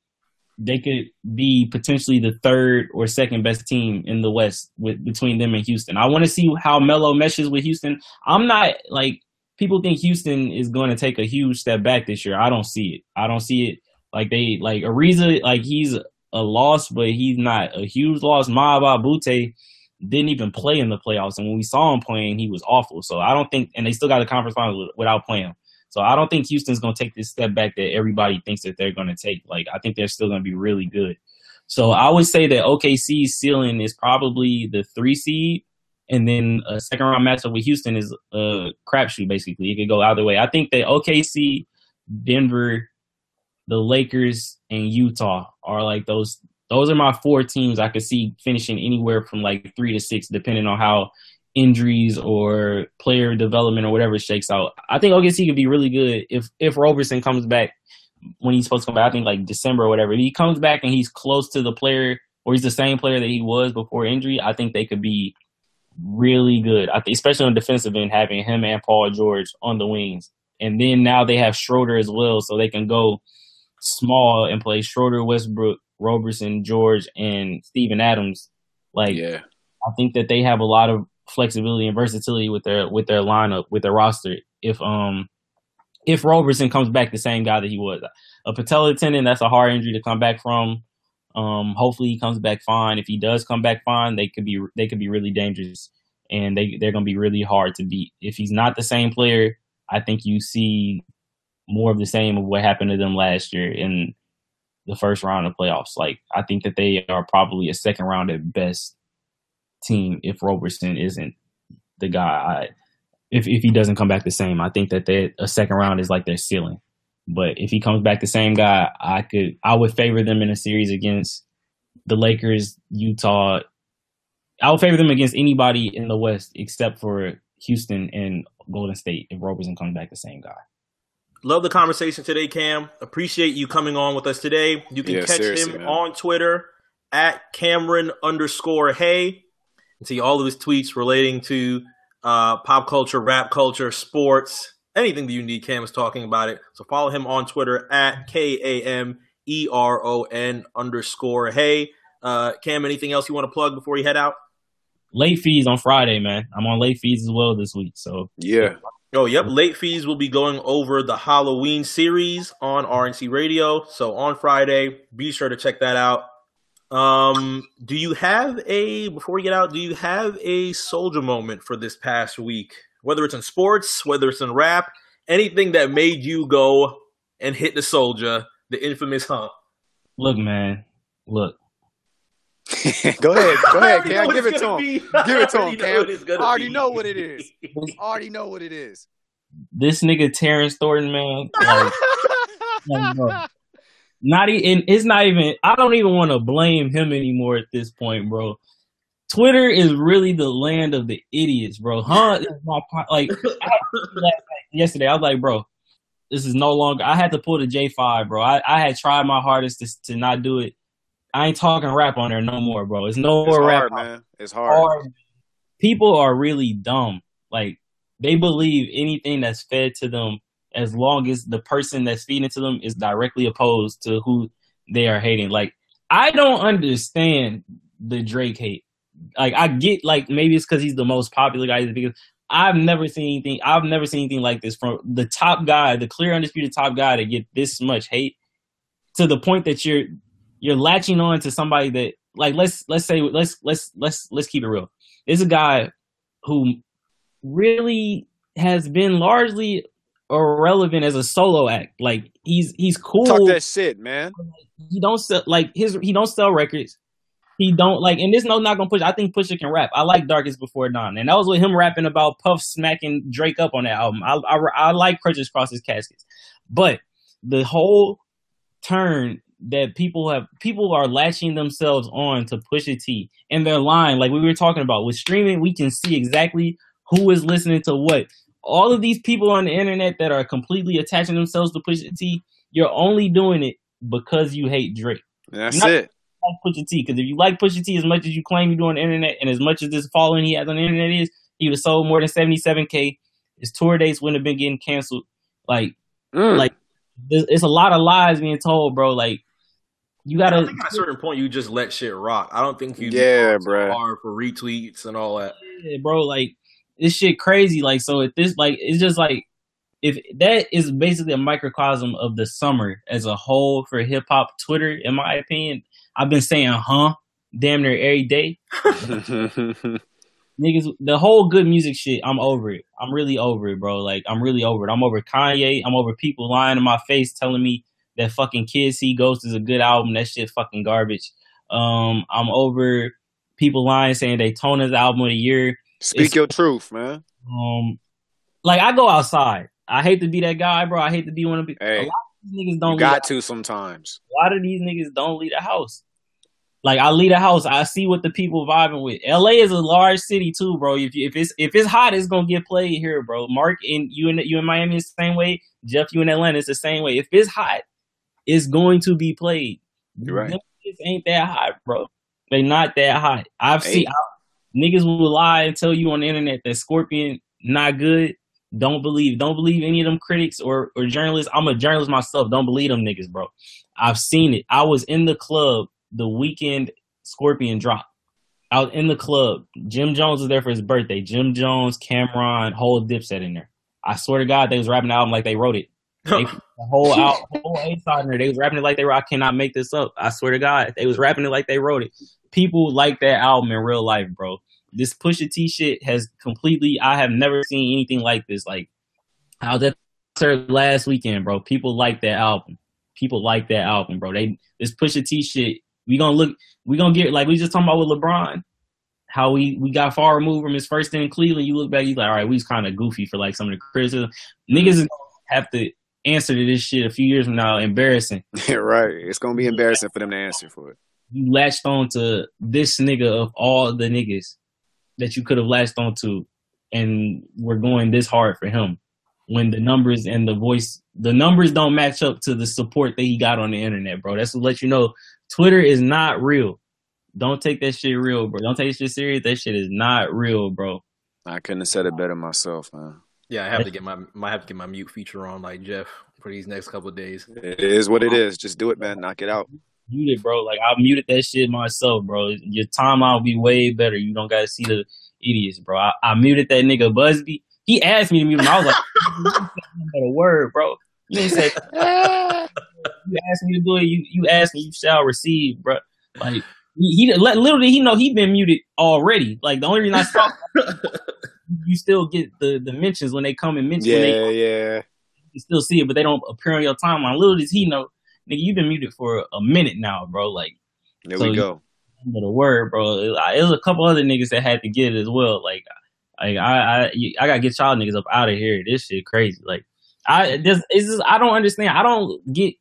they could be potentially the third or second best team in the West with between them and Houston. I want to see how Melo meshes with Houston. I'm not like people think Houston is going to take a huge step back this year. I don't see it. I don't see it like they like Ariza like he's a loss, but he's not a huge loss. Mbah a Moute didn't even play in the playoffs, and when we saw him playing, he was awful. So I don't think, and they still got the conference finals without playing. So I don't think Houston's going to take this step back that everybody thinks that they're going to take. Like I think they're still going to be really good. So I would say that OKC's ceiling is probably the three seed, and then a second round matchup with Houston is a crapshoot. Basically, it could go either way. I think that OKC, Denver, the Lakers, and Utah are like those. Those are my four teams I could see finishing anywhere from like three to six, depending on how injuries or player development or whatever shakes out. I think OKC could be really good if if Roberson comes back when he's supposed to come back. I think like December or whatever. If he comes back and he's close to the player or he's the same player that he was before injury, I think they could be really good. I think especially on defensive end, having him and Paul George on the wings, and then now they have Schroeder as well, so they can go small and play Schroeder, Westbrook, Roberson, George, and Steven Adams. Like Yeah. I think that they have a lot of flexibility and versatility with their with their lineup with their roster. If um if Roberson comes back the same guy that he was, a patella tendon that's a hard injury to come back from. Um, hopefully he comes back fine. If he does come back fine, they could be they could be really dangerous, and they they're gonna be really hard to beat. If he's not the same player, I think you see more of the same of what happened to them last year in the first round of playoffs. Like I think that they are probably a second round at best team if Roberson isn't the guy. I, if if he doesn't come back the same, I think that they a second round is like their ceiling. But if he comes back the same guy, I could I would favor them in a series against the Lakers, Utah. I would favor them against anybody in the West except for Houston and Golden State if Roberson comes back the same guy. Love the conversation today, Cam. Appreciate you coming on with us today. You can Yeah, catch him man. on Twitter at Cameron underscore Hey and see all of his tweets relating to uh, pop culture, rap culture, sports, anything that you need. Cam is talking about it. So follow him on Twitter at K A M E R O N underscore Hey. Uh, Cam, anything else you want to plug before you head out? Late fees on Friday, man. I'm on late fees as well this week. So Yeah. Oh, yep. Late fees will be going over the Halloween series on RNC Radio. So on Friday, be sure to check that out. Um, do you have a before we get out? Do you have a soldier moment for this past week? Whether it's in sports, whether it's in rap, anything that made you go and hit the soldier, the infamous hump. look, man, look. go ahead. Go ahead, Cam. Give it to him. be. Give it to already him, know Cam. what I already be. know what it is. I Already know what it is. This nigga Terrence Thornton, man. Like, like, bro. Not even it's not even I don't even want to blame him anymore at this point, bro. Twitter is really the land of the idiots, bro. Huh? My like I- yesterday, I was like, bro, this is no longer. I had to pull the J five, bro. I, I had tried my hardest to to not do it. I ain't talking rap on there no more, bro. It's no more rap. hard, man. It's hard. hard. People are really dumb. Like they believe anything that's fed to them as long as the person that's feeding it to them is directly opposed to who they are hating. Like I don't understand the Drake hate. Like I get like maybe it's because he's the most popular guy because I've never seen anything I've never seen anything like this from the top guy, the clear undisputed top guy to get this much hate to the point that you're you're latching on to somebody that like let's let's say let's let's let's let's keep it real. It's a guy who really has been largely irrelevant as a solo act. Like he's he's cool. Talk that shit, man. He don't sell like his he don't sell records. He don't like and this no not gonna push. I think Pusha can rap. I like Darkest Before Dawn, and that was with him rapping about Puff smacking Drake up on that album. I I, I like Crutches Crosses Caskets, but the whole turn that people have people are latching themselves on to Pusha T and they're lying. Like we were talking about with streaming, we can see exactly who is listening to what. All of these people on the internet that are completely attaching themselves to Pusha T, you're only doing it because you hate Drake. And that's Not- it. Like Pusha T, because if you like Pusha T as much as you claim you do on the internet, and as much as this following he has on the internet is, he would have sold more than 77k. His tour dates wouldn't have been getting canceled. Like Mm. Like, it's a lot of lies being told, bro. Like you gotta think at a certain point, you just let shit rock. I don't think you Yeah, bro. hard for retweets and all that. Yeah, bro, like this shit crazy. Like, so if this, like, it's just like if that is basically a microcosm of the summer as a whole for hip hop Twitter, in my opinion. I've been saying, huh, damn near every day. Niggas, the whole G.O.O.D. Music shit, I'm over it. I'm really over it, bro. Like, I'm really over it. I'm over Kanye. I'm over people lying in my face telling me that fucking Kids See Ghost is a good album. That shit fucking garbage. Um, I'm over people lying saying Daytona's album of the year. Speak It's- your truth, man. Um, like I go outside. I hate to be that guy, bro. I hate to be one of the. Hey, a lot of these niggas don't. You got to sometimes. a lot of these niggas don't leave the house. Like I leave the house, I see what the people vibing with. LA is a large city too, bro. If you, if it's if it's hot, it's gonna get played here, bro. Mark and you in you in Miami is the same way. Jeff, you in Atlanta is the same way. If it's hot, it's going to be played. You're right. Niggas ain't that hot, bro. They not that hot. I've Hey. seen I, niggas will lie and tell you on the internet that Scorpion not good. Don't believe. Don't believe any of them critics or or journalists. I'm a journalist myself. Don't believe them niggas, bro. I've seen it. I was in the club the weekend Scorpion dropped. I was in the club. Jim Jones was there for his birthday. Jim Jones, Cam'ron, whole Dipset in there. I swear to God, they was rapping the album like they wrote it. They, the whole out, whole A side in there. They was rapping it like they were. I cannot make this up. I swear to God, they was rapping it like they wrote it. People like that album in real life, bro. This Pusha T shit has completely. I have never seen anything like this. Like how that concert last weekend, bro. People like that album. People like that album, bro. They this Pusha T shit. We gonna look. We gonna get like we just talking about with LeBron. How we we got far removed from his first stint in Cleveland. You look back, you like, all right, we was kind of goofy for like some of the criticism. Niggas have to answer to this shit a few years from now. Embarrassing. right. It's gonna be embarrassing for them to answer for it. You latched on to this nigga of all the niggas that you could have latched on to, and we're going this hard for him. When the numbers and the voice, the numbers don't match up to the support that he got on the internet, bro. That's to let you know Twitter is not real. Don't take that shit real, bro. Don't take this shit serious. That shit is not real, bro. I couldn't have said it better myself, man. Yeah, I have to get my might have to get my mute feature on like Jeff for these next couple of days. It is what it is. Just do it, man. Knock it out. Muted, bro. Like I muted that shit myself, bro. Your timeout will be way better. You don't gotta see the idiots, bro. I, I muted that nigga Busby. He asked me to mute him. I was like, "Not a word, bro." You ain't said you asked me to do it. You you asked me, you shall receive, bro. Like he, he literally he know he been muted already. Like the only reason I saw you still get the the mentions when they come and mention. when they, Yeah, yeah. you still see it, but they don't appear on your timeline. Little does he know, nigga, you've been muted for a minute now, bro. Like, There So we go. but a word, bro. Was a couple other niggas that had to get it as well. Like, like I, I, I gotta get y'all niggas up out of here. This shit crazy. Like, I it's just, I don't understand. I don't get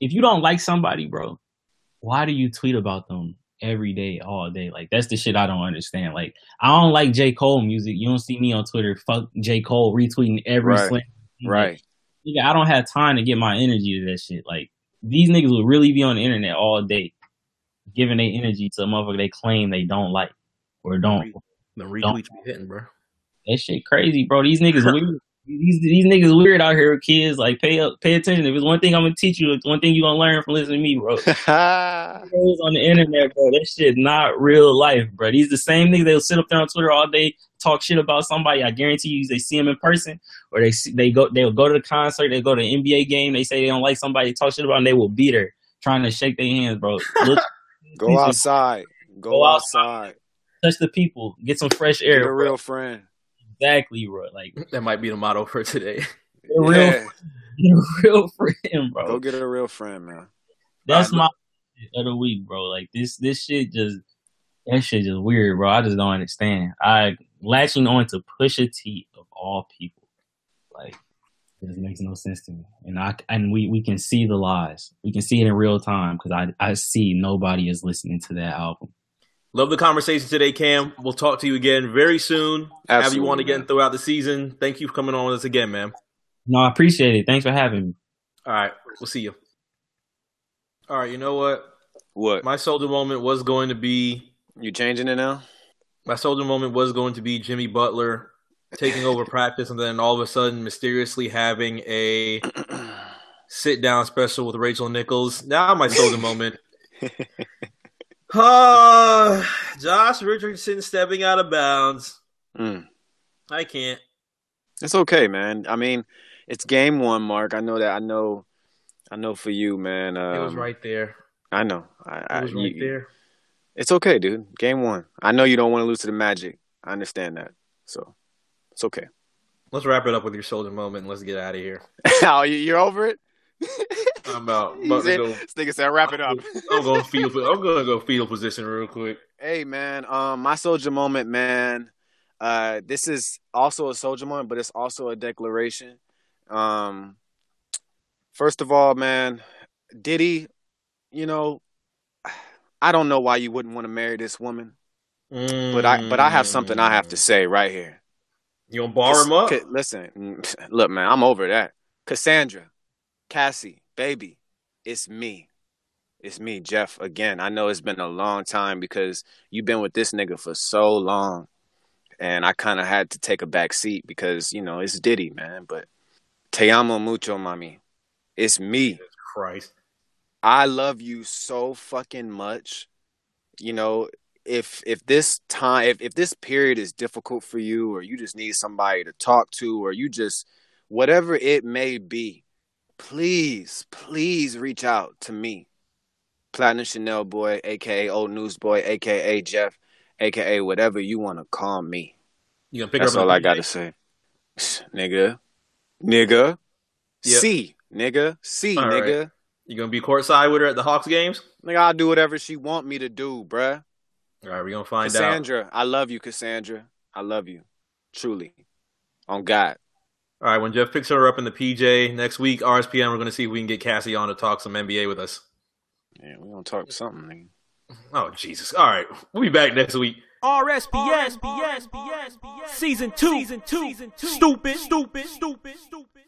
if you don't like somebody, bro. Why do you tweet about them every day, all day? Like, that's the shit I don't understand. Like, I don't like J Cole music. You don't see me on Twitter. Fuck J Cole retweeting every Right. slam. Right. Nigga, I don't have time to get my energy to that shit. Like these niggas would really be on the internet all day, giving their energy to a motherfucker they claim they don't like or don't. The retweets be hitting, bro. That shit crazy, bro. These niggas weird. These these niggas weird out here, with kids. Like pay up, pay attention. If it's one thing I'm gonna teach you, it's one thing you gonna learn from listening to me, bro. On the internet, bro. That shit not real life, bro. These the same niggas they'll sit up there on Twitter all day, talk shit about somebody. I guarantee you, they see them in person, or they see, they go they'll go to the concert, they go to the NBA game. They say they don't like somebody, talk shit about, them, they will beat her, trying to shake their hands, bro. Look, Go outside. Go, Go outside. touch the people, get some fresh air. Get air. a bro. real friend. exactly, bro. Like That might be the motto for today. get a real, Yeah. get a real friend, bro. Go get a real friend, man. That's my shit of the week, bro. Like this, this shit just that shit just weird, bro. I just don't understand. I latching on to Pusha T of all people, like it just makes no sense to me. And I and we we can see the lies. We can see it in real time because I I see nobody is listening to that album. Love the conversation today, Cam. We'll talk to you again very soon. Have you Absolutely, on again man. throughout the season. Thank you for coming on with us again, man. No, I appreciate it. Thanks for having me. All right, we'll see you. All right, you know what? What? My soldier moment was going to be You changing it now? My soldier moment was going to be Jimmy Butler taking over practice and then all of a sudden mysteriously having a sit down special with Rachel Nichols. Now my soldier moment. Uh, Josh Richardson stepping out of bounds. Mm. I can't. It's okay, man. I mean, it's game one, Mark. I know that. I know. I know for you, man. Um, It was right there. I know. I, It I, was right you- there. It's okay, dude. Game one. I know you don't want to lose to the Magic. I understand that. So it's okay. Let's wrap it up with your soldier moment and let's get out of here. oh, you- you're over it. I'm out. To said- go. This nigga said, "Wrap it up." I'm going field. I'm to go field position real quick. Hey man, um, my soldier moment, man. Uh, this is also a soldier moment, but it's also a declaration. Um, first of all, man, Diddy, you know, I don't know why you wouldn't want to marry this woman, but I but I have something I have to mm. say right here. You gonna bar him up? Listen, look, man, I'm over that. Cassandra, Cassie, baby, it's me. It's me, Jeff. Again, I know it's been a long time because you've been with this nigga for so long. And I kind of had to take a back seat because, you know, it's Diddy, man. But te amo mucho, mami. It's me. Christ. I love you so fucking much. You know, if if this time if, if this period is difficult for you or you just need somebody to talk to or you just whatever it may be, please, please reach out to me. Platinum Chanel boy, aka old news boy, aka Jeff, aka whatever you want to call me. You gonna pick That's all I gotta PJ? say. Nigga. Nigga. Yep. C. Nigga. C, All right. Nigga. You gonna be courtside with her at the Hawks games? Nigga, I'll do whatever she want me to do, bruh. All right, we gonna find out. Cassandra, I love you, Cassandra. I love you. Truly. On God. All right, when Jeff picks her up in the PJ next week, RSPN, we're gonna see if we can get Cassie on to talk some NBA with us. Yeah, we gonna talk something, nigga. Oh Jesus! All right, we'll be back next week. RSPN, season two, season two, stupid, stupid, stupid, stupid.